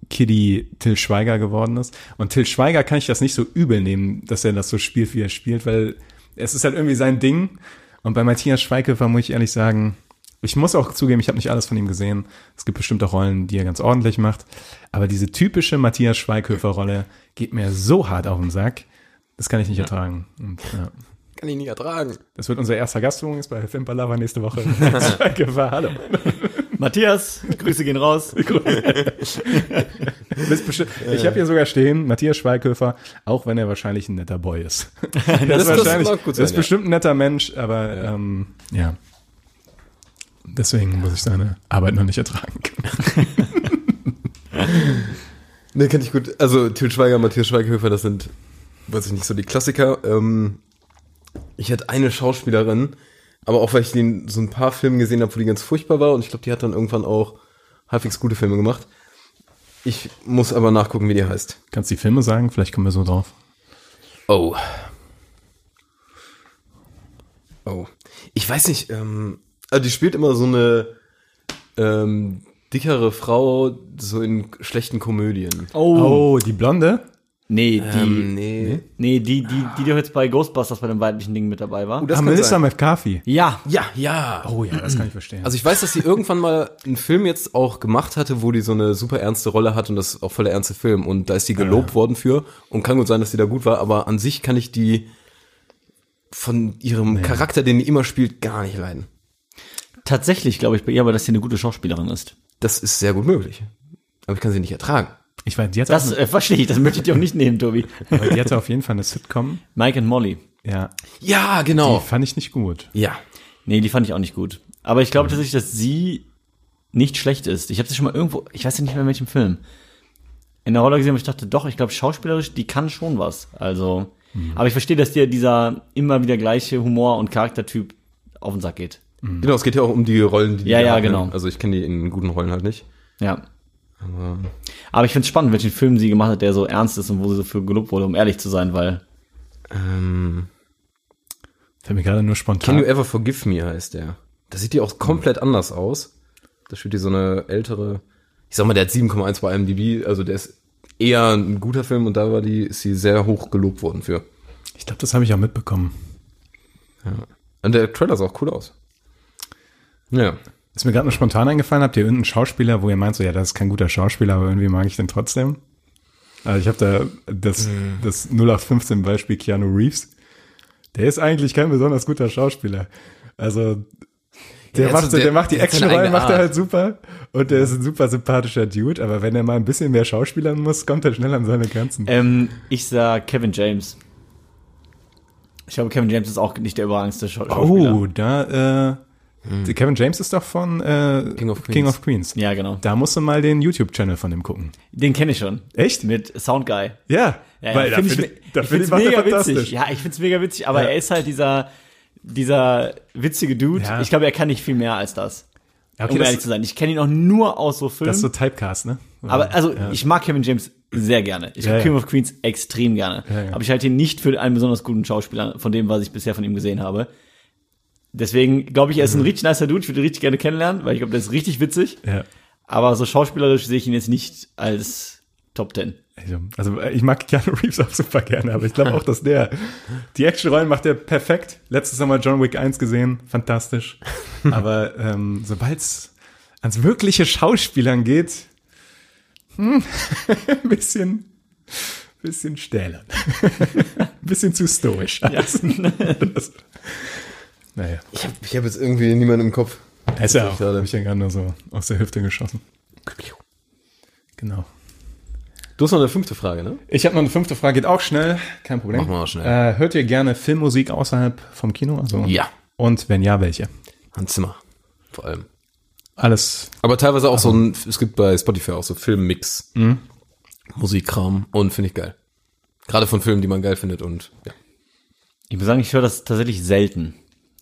A: Kiddy Till Schweiger geworden ist. Und Till Schweiger kann ich das nicht so übel nehmen, dass er das so spielt, wie er spielt, weil es ist halt irgendwie sein Ding. Und bei Matthias Schweighöfer muss ich ehrlich sagen, ich muss auch zugeben, ich habe nicht alles von ihm gesehen. Es gibt bestimmte Rollen, die er ganz ordentlich macht. Aber diese typische Matthias Schweighöfer-Rolle geht mir so hart auf den Sack, das kann ich nicht ertragen. Und, ja.
E: Kann ich nicht ertragen.
A: Das wird unser erster Gast übrigens bei Filmpalava nächste Woche. [laughs] Schweighöfer, hallo.
F: Matthias, Grüße gehen raus. [laughs]
A: Ich habe hier sogar stehen, Matthias Schweighöfer, auch wenn er wahrscheinlich ein netter Boy ist. [laughs] das,
E: das
A: ist wahrscheinlich, das ist
E: sein, ja.
A: bestimmt ein netter Mensch, aber ja. Ähm, ja. Deswegen muss ich seine Arbeit noch nicht ertragen. [laughs]
E: Ne, kenn ich gut. Also Til Schweiger, Matthias Schweighöfer, das sind, weiß ich nicht, so die Klassiker. Ähm, ich hatte eine Schauspielerin, aber auch weil ich den so ein paar Filme gesehen habe, wo die ganz furchtbar war und ich glaube, die hat dann irgendwann auch halbwegs gute Filme gemacht. Ich muss aber nachgucken, wie die heißt.
A: Kannst du die Filme sagen? Vielleicht kommen wir so drauf.
E: Oh. Oh. Ich weiß nicht, ähm, also die spielt immer so eine ähm, dickere Frau so in schlechten Komödien.
A: Oh, die Blonde?
F: Nee, die,
E: Ähm, nee.
F: nee, die, die, die doch jetzt bei Ghostbusters bei dem weiblichen Ding mit dabei war.
E: Das
A: ah, Melissa. McCarthy.
F: ja,
E: Ja, ja.
A: Oh ja, das kann ich verstehen.
E: Also ich weiß, dass sie irgendwann mal einen Film jetzt auch gemacht hatte, wo die so eine super ernste Rolle hat und das ist auch voll der ernste Film und da ist die gelobt worden für und kann gut sein, dass die da gut war, aber an sich kann ich die von ihrem Charakter, den die immer spielt, gar nicht leiden.
F: tatsächlich glaube ich bei ihr aber, dass sie eine gute Schauspielerin ist.
E: Das ist sehr gut möglich. Aber ich kann sie nicht ertragen.
A: Ich weiß, die hatte,
F: Das äh, verstehe ich, das möchte ich dir auch nicht nehmen, Tobi.
A: eine- die hatte auf jeden Fall eine Sitcom.
F: Mike and Molly.
A: Ja,
E: Ja,
A: die
E: genau.
A: fand ich nicht gut.
E: Ja.
F: Nee, die fand ich auch nicht gut. Aber ich glaube tatsächlich, dass sie nicht schlecht ist. Ich habe sie schon mal irgendwo, ich weiß ja nicht mehr in welchem Film, in der Rolle gesehen, wo ich dachte, doch, ich glaube schauspielerisch, die kann schon was. Also, aber ich verstehe, dass dir dieser immer wieder gleiche Humor und Charaktertyp auf den Sack geht.
E: Genau, es geht ja auch um die Rollen, die die
F: Ja, ja,
E: hat, ne?
F: genau.
E: Also ich kenne die in guten Rollen halt nicht.
F: Ja. Aber ich finde es spannend, welchen Film sie gemacht hat, der so ernst ist und wo sie so für gelobt wurde, um ehrlich zu sein, weil
E: Ähm,
A: Fällt mir gerade nur spontan.
E: Can You Ever Forgive Me heißt der. Da sieht die auch komplett anders aus. Da spielt die so eine ältere, ich sag mal, der hat 7,1 bei IMDb, also der ist eher ein guter Film und da war die, ist sie sehr hoch gelobt worden für.
A: Ich glaube, das habe ich auch mitbekommen.
E: Und der Trailer sah auch cool aus. Ja.
A: Ist mir gerade nur spontan eingefallen, habt ihr irgendeinen Schauspieler, wo ihr meint, so ja, das ist kein guter Schauspieler, aber irgendwie mag ich den trotzdem? Also ich habe da das, das 0815 Beispiel Keanu Reeves. Der ist eigentlich kein besonders guter Schauspieler. Also der,
E: Ja,
A: macht,
E: also
A: so,
E: der-
A: der, macht die Actionrollen, macht er halt super und der ist ein super sympathischer Dude, aber wenn er mal ein bisschen mehr schauspielern muss, kommt er schnell an seine Grenzen.
F: ähm, ich sag Kevin James. Ich glaube, Kevin James ist auch nicht der überragendste Schau Schauspieler.
A: oh, da, äh, der Kevin James ist doch von äh,
E: King of
A: King
E: Queens.
A: of Queens.
F: Ja, genau.
A: Da musst du mal den YouTube-Channel von dem gucken.
F: Den kenne ich schon.
A: Echt?
F: Mit Soundguy.
A: Ja,
F: Ja,
A: weil
F: ja,
A: da
F: find
A: finde
F: ich,
A: ich, da
F: ich
A: finde
F: find's
A: ich, macht er
F: mega witzig. Ja, ich find's mega witzig, aber
A: Ja.
F: er ist halt dieser, dieser witzige Dude.
A: Ja.
F: Ich glaube, er kann nicht viel mehr als das.
A: Ja, okay,
F: um
A: das-
F: ehrlich zu sein. Ich kenne ihn auch nur aus so Filmen.
A: Das ist so Typecast, ne?
F: aber also,
A: ja.
F: ich mag Kevin James sehr gerne. Ich
A: Ja, ja.
F: King of Queens extrem gerne.
A: Ja, ja.
F: Aber ich halte ihn nicht für einen besonders guten Schauspieler von dem, was ich bisher von ihm gesehen habe. Deswegen glaube ich, er ist ein richtig nicer Dude. Ich würde ihn richtig gerne kennenlernen, weil ich glaube, der ist richtig witzig.
A: Ja.
F: Aber so schauspielerisch sehe ich ihn jetzt nicht als Top Ten.
A: Also, also ich mag Keanu Reeves auch super gerne, aber ich glaube auch, dass der die Actionrollen macht er perfekt. Letztes Mal John Wick 1 gesehen, fantastisch. Aber ähm, sobald es ans wirkliche Schauspielern geht, hm, ein [laughs] bisschen, bisschen stählern. ein [laughs] bisschen zu stoisch. alles. [laughs] Das, naja.
E: Ich habe ich hab jetzt irgendwie niemanden im Kopf.
A: Ist ja auch,
E: Schade.
A: hab ich ja gerade nur so aus der Hüfte geschossen. Genau.
E: Du hast noch eine fünfte Frage, ne?
A: Ich habe noch eine fünfte Frage, geht auch schnell, kein Problem.
E: Machen wir auch schnell.
A: Äh, hört ihr gerne Filmmusik außerhalb vom Kino? Also,
E: Ja.
A: Und wenn ja, welche?
E: Hans Zimmer. Vor allem.
A: Alles.
E: Aber teilweise auch so ein, es gibt bei Spotify auch so Filmmix. Musikkram und finde ich geil. Gerade von Filmen, die man geil findet und ja.
F: Ich muss sagen, ich höre das tatsächlich selten.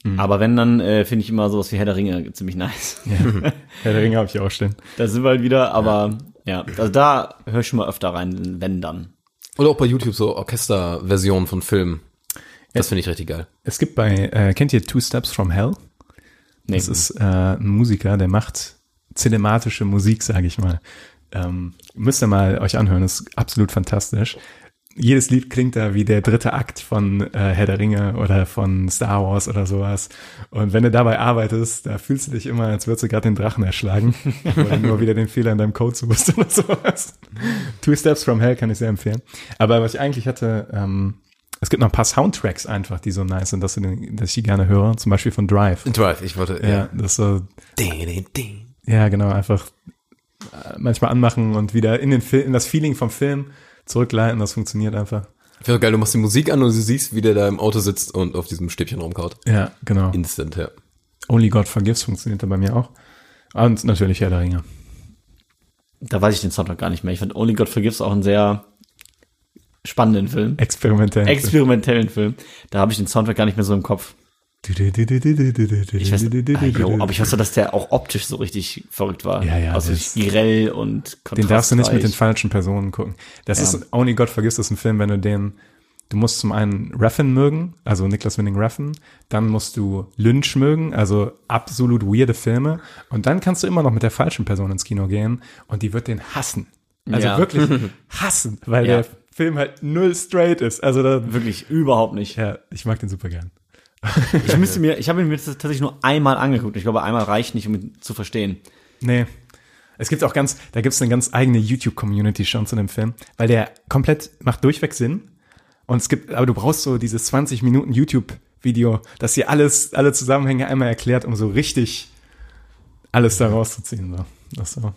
A: Mhm.
F: Aber wenn, dann äh, finde ich immer sowas wie Herr der Ringe ziemlich nice. [laughs]
A: Herr der Ringe habe ich auch stehen.
F: Da sind wir halt wieder, aber ja, also da höre ich schon mal öfter rein, wenn dann.
E: Oder auch bei YouTube so Orchesterversionen von Filmen. Das finde ich richtig geil.
A: Es gibt bei, äh, kennt ihr Two Steps from Hell?
F: Nee,
A: Das ist äh, ein Musiker, der macht cinematische Musik, sage ich mal. Ähm, müsst ihr mal euch anhören, das ist absolut fantastisch. Jedes Lied klingt da wie der dritte Akt von äh, Herr der Ringe oder von Star Wars oder sowas. Und wenn du dabei arbeitest, da fühlst du dich immer, als würdest du gerade den Drachen erschlagen [laughs] oder nur wieder den Fehler in deinem Code suchst oder sowas. Two Steps from Hell kann ich sehr empfehlen. Aber was ich eigentlich hatte, ähm, es gibt noch ein paar Soundtracks einfach, die so nice sind, dass, du den, dass ich die gerne höre. Zum Beispiel von Drive.
E: Drive, ich wollte,
A: Ja, das ist so,
E: Ding, ding, ding.
A: ja, genau, einfach äh, manchmal anmachen und wieder in den Film, in das Feeling vom Film zurückleiten, das funktioniert einfach.
E: Ich finde geil, du machst die Musik an und du siehst, wie der da im Auto sitzt und auf diesem Stäbchen rumkaut.
A: Ja, genau.
E: Instant, ja.
A: Only God Forgives funktioniert da bei mir auch. Und natürlich Herr der Ringe.
F: da weiß ich den Soundtrack gar nicht mehr. Ich fand Only God Forgives auch einen sehr spannenden Film.
A: Experimentell.
F: Experimentellen Film. Da habe ich den Soundtrack gar nicht mehr so im Kopf. Ich weiß, ah, jo, aber ich weiß, dass der auch optisch so richtig verrückt war.
A: Ja, ja,
F: Also grell und
A: Den darfst du nicht mit den falschen Personen gucken. Das
F: Ja.
A: ist, Only God Forgives ist ein Film, wenn du den, du musst zum einen Raffin mögen, also Niklas Winning Raffin, dann musst du Lynch mögen, also absolut weirde Filme, und dann kannst du immer noch mit der falschen Person ins Kino gehen und die wird den hassen. Also
F: Ja.
A: wirklich [laughs] hassen, weil
F: Ja.
A: der Film halt null straight ist. Also da,
F: Wirklich überhaupt nicht.
A: ja, ich mag den super gern.
F: Ich müsste mir, ich habe ihn mir tatsächlich nur einmal angeguckt. Ich glaube, einmal reicht nicht, um ihn zu verstehen.
A: Nee. Es gibt auch ganz, da gibt es eine ganz eigene YouTube-Community schon zu dem Film, weil der komplett macht durchweg Sinn. Und es gibt, aber du brauchst so dieses 20 Minuten YouTube-Video, das dir alles, alle Zusammenhänge einmal erklärt, um so richtig alles da rauszuziehen. So. Das so.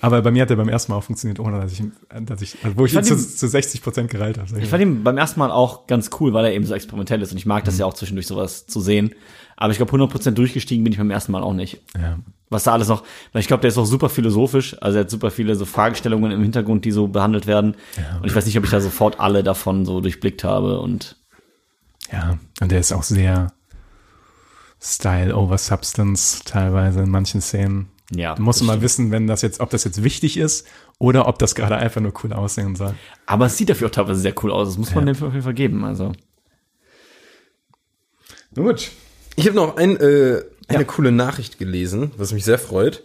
A: Aber bei mir hat er beim ersten Mal auch funktioniert, ohne dass ich, dass ich, also wo ich, ihn
F: fand
A: zu,
F: ihn-
A: zu 60 Prozent gereilt habe.
F: Ich fand ihn beim ersten Mal auch ganz cool, weil er eben so experimentell ist. Und ich mag das ja auch zwischendurch sowas zu sehen. Aber ich glaube, 100% durchgestiegen bin ich beim ersten Mal auch nicht.
A: ja.
F: Was da alles noch, weil ich glaube, der ist auch super philosophisch. Also er hat super viele so Fragestellungen im Hintergrund, die so behandelt werden. Und ich weiß nicht, ob ich da sofort alle davon so durchblickt habe. Und
A: Ja, und der ist auch sehr Style over Substance teilweise in manchen Szenen.
F: Ja.
A: Du musst mal wissen, wenn das jetzt, ob das jetzt wichtig ist oder ob das gerade einfach nur cool aussehen soll.
F: Aber es sieht dafür auch teilweise sehr cool aus. Das muss man
A: Ja.
F: dem auf jeden Fall geben. Also.
A: Gut.
E: Ich habe noch ein, äh, eine coole Nachricht gelesen, was mich sehr freut.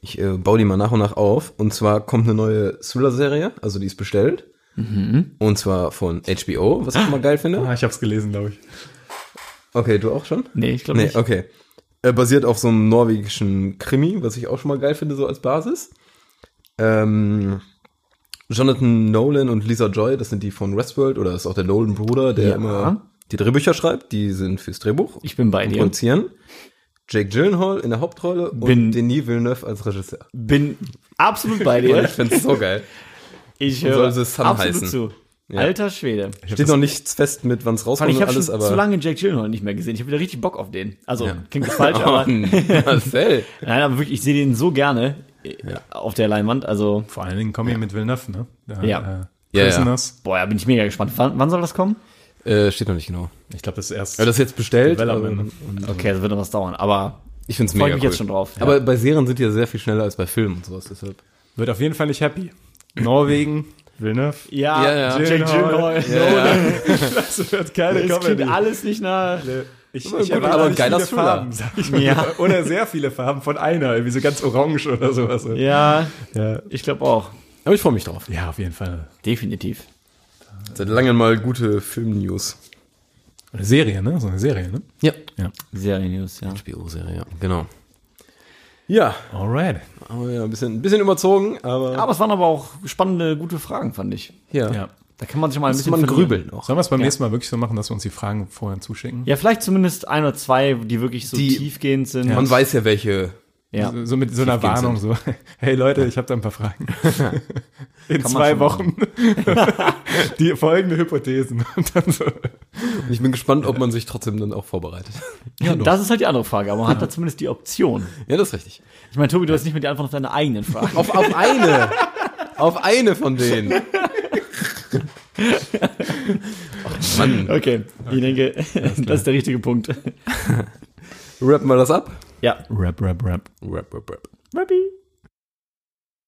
E: Ich äh, baue die mal nach und nach auf. Und zwar kommt eine neue Thriller-Serie, also die ist bestellt. Und zwar von HBO, was ich schon mal geil finde.
A: Ah, ich hab's gelesen, glaube ich.
E: Okay, du auch schon?
F: Nee, ich glaube
E: Nee,
F: nicht.
E: okay. Äh, basiert auf so einem norwegischen Krimi, was ich auch schon mal geil finde, so als Basis. Ähm, Jonathan Nolan und Lisa Joy, das sind die von Westworld, oder ist auch der Nolan-Bruder, der
F: Ja.
E: immer die Drehbücher schreibt, die sind fürs Drehbuch.
F: Ich bin bei dir.
E: produzieren. Jake Gyllenhaal in der Hauptrolle
F: Bin-
E: und Denis Villeneuve als Regisseur.
F: Bin absolut bei dir. [laughs]
E: ich find's so geil.
F: Ich höre
E: es
F: absolut
E: heißen?
F: zu.
E: Ja.
F: Alter Schwede.
E: Steht noch nichts fest mit, wann's
F: Vor
E: rauskommt
F: ich
E: und
F: habe
E: alles,
F: schon
E: aber.
F: zu lange Jake Gyllenhaal nicht mehr gesehen. Ich habe wieder richtig Bock auf den. Also,
E: Ja.
F: klingt falsch, [laughs] aber
E: Oh, Marcel. [laughs]
F: nein, aber wirklich, ich sehe den so gerne äh, auf der Leinwand. Also,
A: Vor allen Dingen kommen wir mit Villeneuve, ne? Da,
F: Ja.
A: Äh,
E: Ja, ja.
A: Prisoners.
F: boah, da bin ich mega gespannt. Wann, wann soll das kommen?
E: Äh, steht noch nicht genau.
A: Ich glaube, das ist erst.
E: Ja, das ist jetzt bestellt.
A: Development.
E: aber-
F: Okay, das wird noch was dauern. Aber
E: Ich find's
F: freue
E: mega
F: mich
E: cool.
F: jetzt schon drauf.
E: Aber bei Serien sind die ja sehr viel schneller als bei Filmen und sowas, deshalb.
A: wird auf jeden Fall nicht happy. Norwegen, [laughs] Villeneuve.
F: Ja,
E: Ja, ja.
F: Jake
A: Gyllenhaal.
F: Gyllenhaal.
A: Das wird keine
F: Es klingt
A: Comedy.
F: alles nicht nah.
A: Ich, ich
E: gut,
A: erwarte
E: aber ein geiler
A: viele. Farben, sag ich mal.
F: Ja. [laughs]
A: Oder sehr viele Farben von einer, irgendwie so ganz orange oder sowas. [laughs]
F: Ja,
A: Ja,
F: ich glaube auch.
E: Aber ich freue mich drauf.
A: ja auf jeden Fall.
F: Definitiv.
E: Seit langem mal gute Film-News.
A: Eine Serie, ne? So eine Serie, ne?
E: Ja.
A: Ja.
F: Serien-News, ja.
E: HBO-Serie, ja. Genau. Ja,
A: Alright.
E: aber ja, ein bisschen, ein bisschen überzogen, aber,
F: Aber es waren aber auch spannende, gute Fragen, fand ich.
E: ja.
A: Ja.
F: Da kann man sich mal ein
E: Muss
F: bisschen
E: man grübeln noch.
A: Sollen wir es beim
F: Ja.
A: nächsten Mal wirklich so machen, dass wir uns die Fragen vorher zuschicken?
F: Ja, vielleicht zumindest ein oder zwei, die wirklich so
E: Die-
F: tiefgehend sind.
E: Man weiß ja, welche.
F: Ja.
A: So, so mit so einer Warnung, so, [laughs] hey Leute, ich habe da ein paar Fragen. [laughs] In
F: Kann
A: zwei Wochen [laughs] die folgende Hypothesen. Und dann so.
E: Ich bin gespannt, ob man sich trotzdem dann auch vorbereitet.
F: das ist halt die andere Frage, aber man hat da zumindest die Option.
E: Ja, das ist richtig.
F: Ich meine, Tobi, du hast nicht mit die Antwort auf deine eigenen Fragen.
E: Auf, auf eine. auf eine von denen. Ach, Mann.
F: Okay, ich denke, das ist der richtige Punkt.
E: Rappen wir das ab?
F: Yeah.
A: Rep, rep, rep.
E: Rep, rep, rep.
F: Reppy.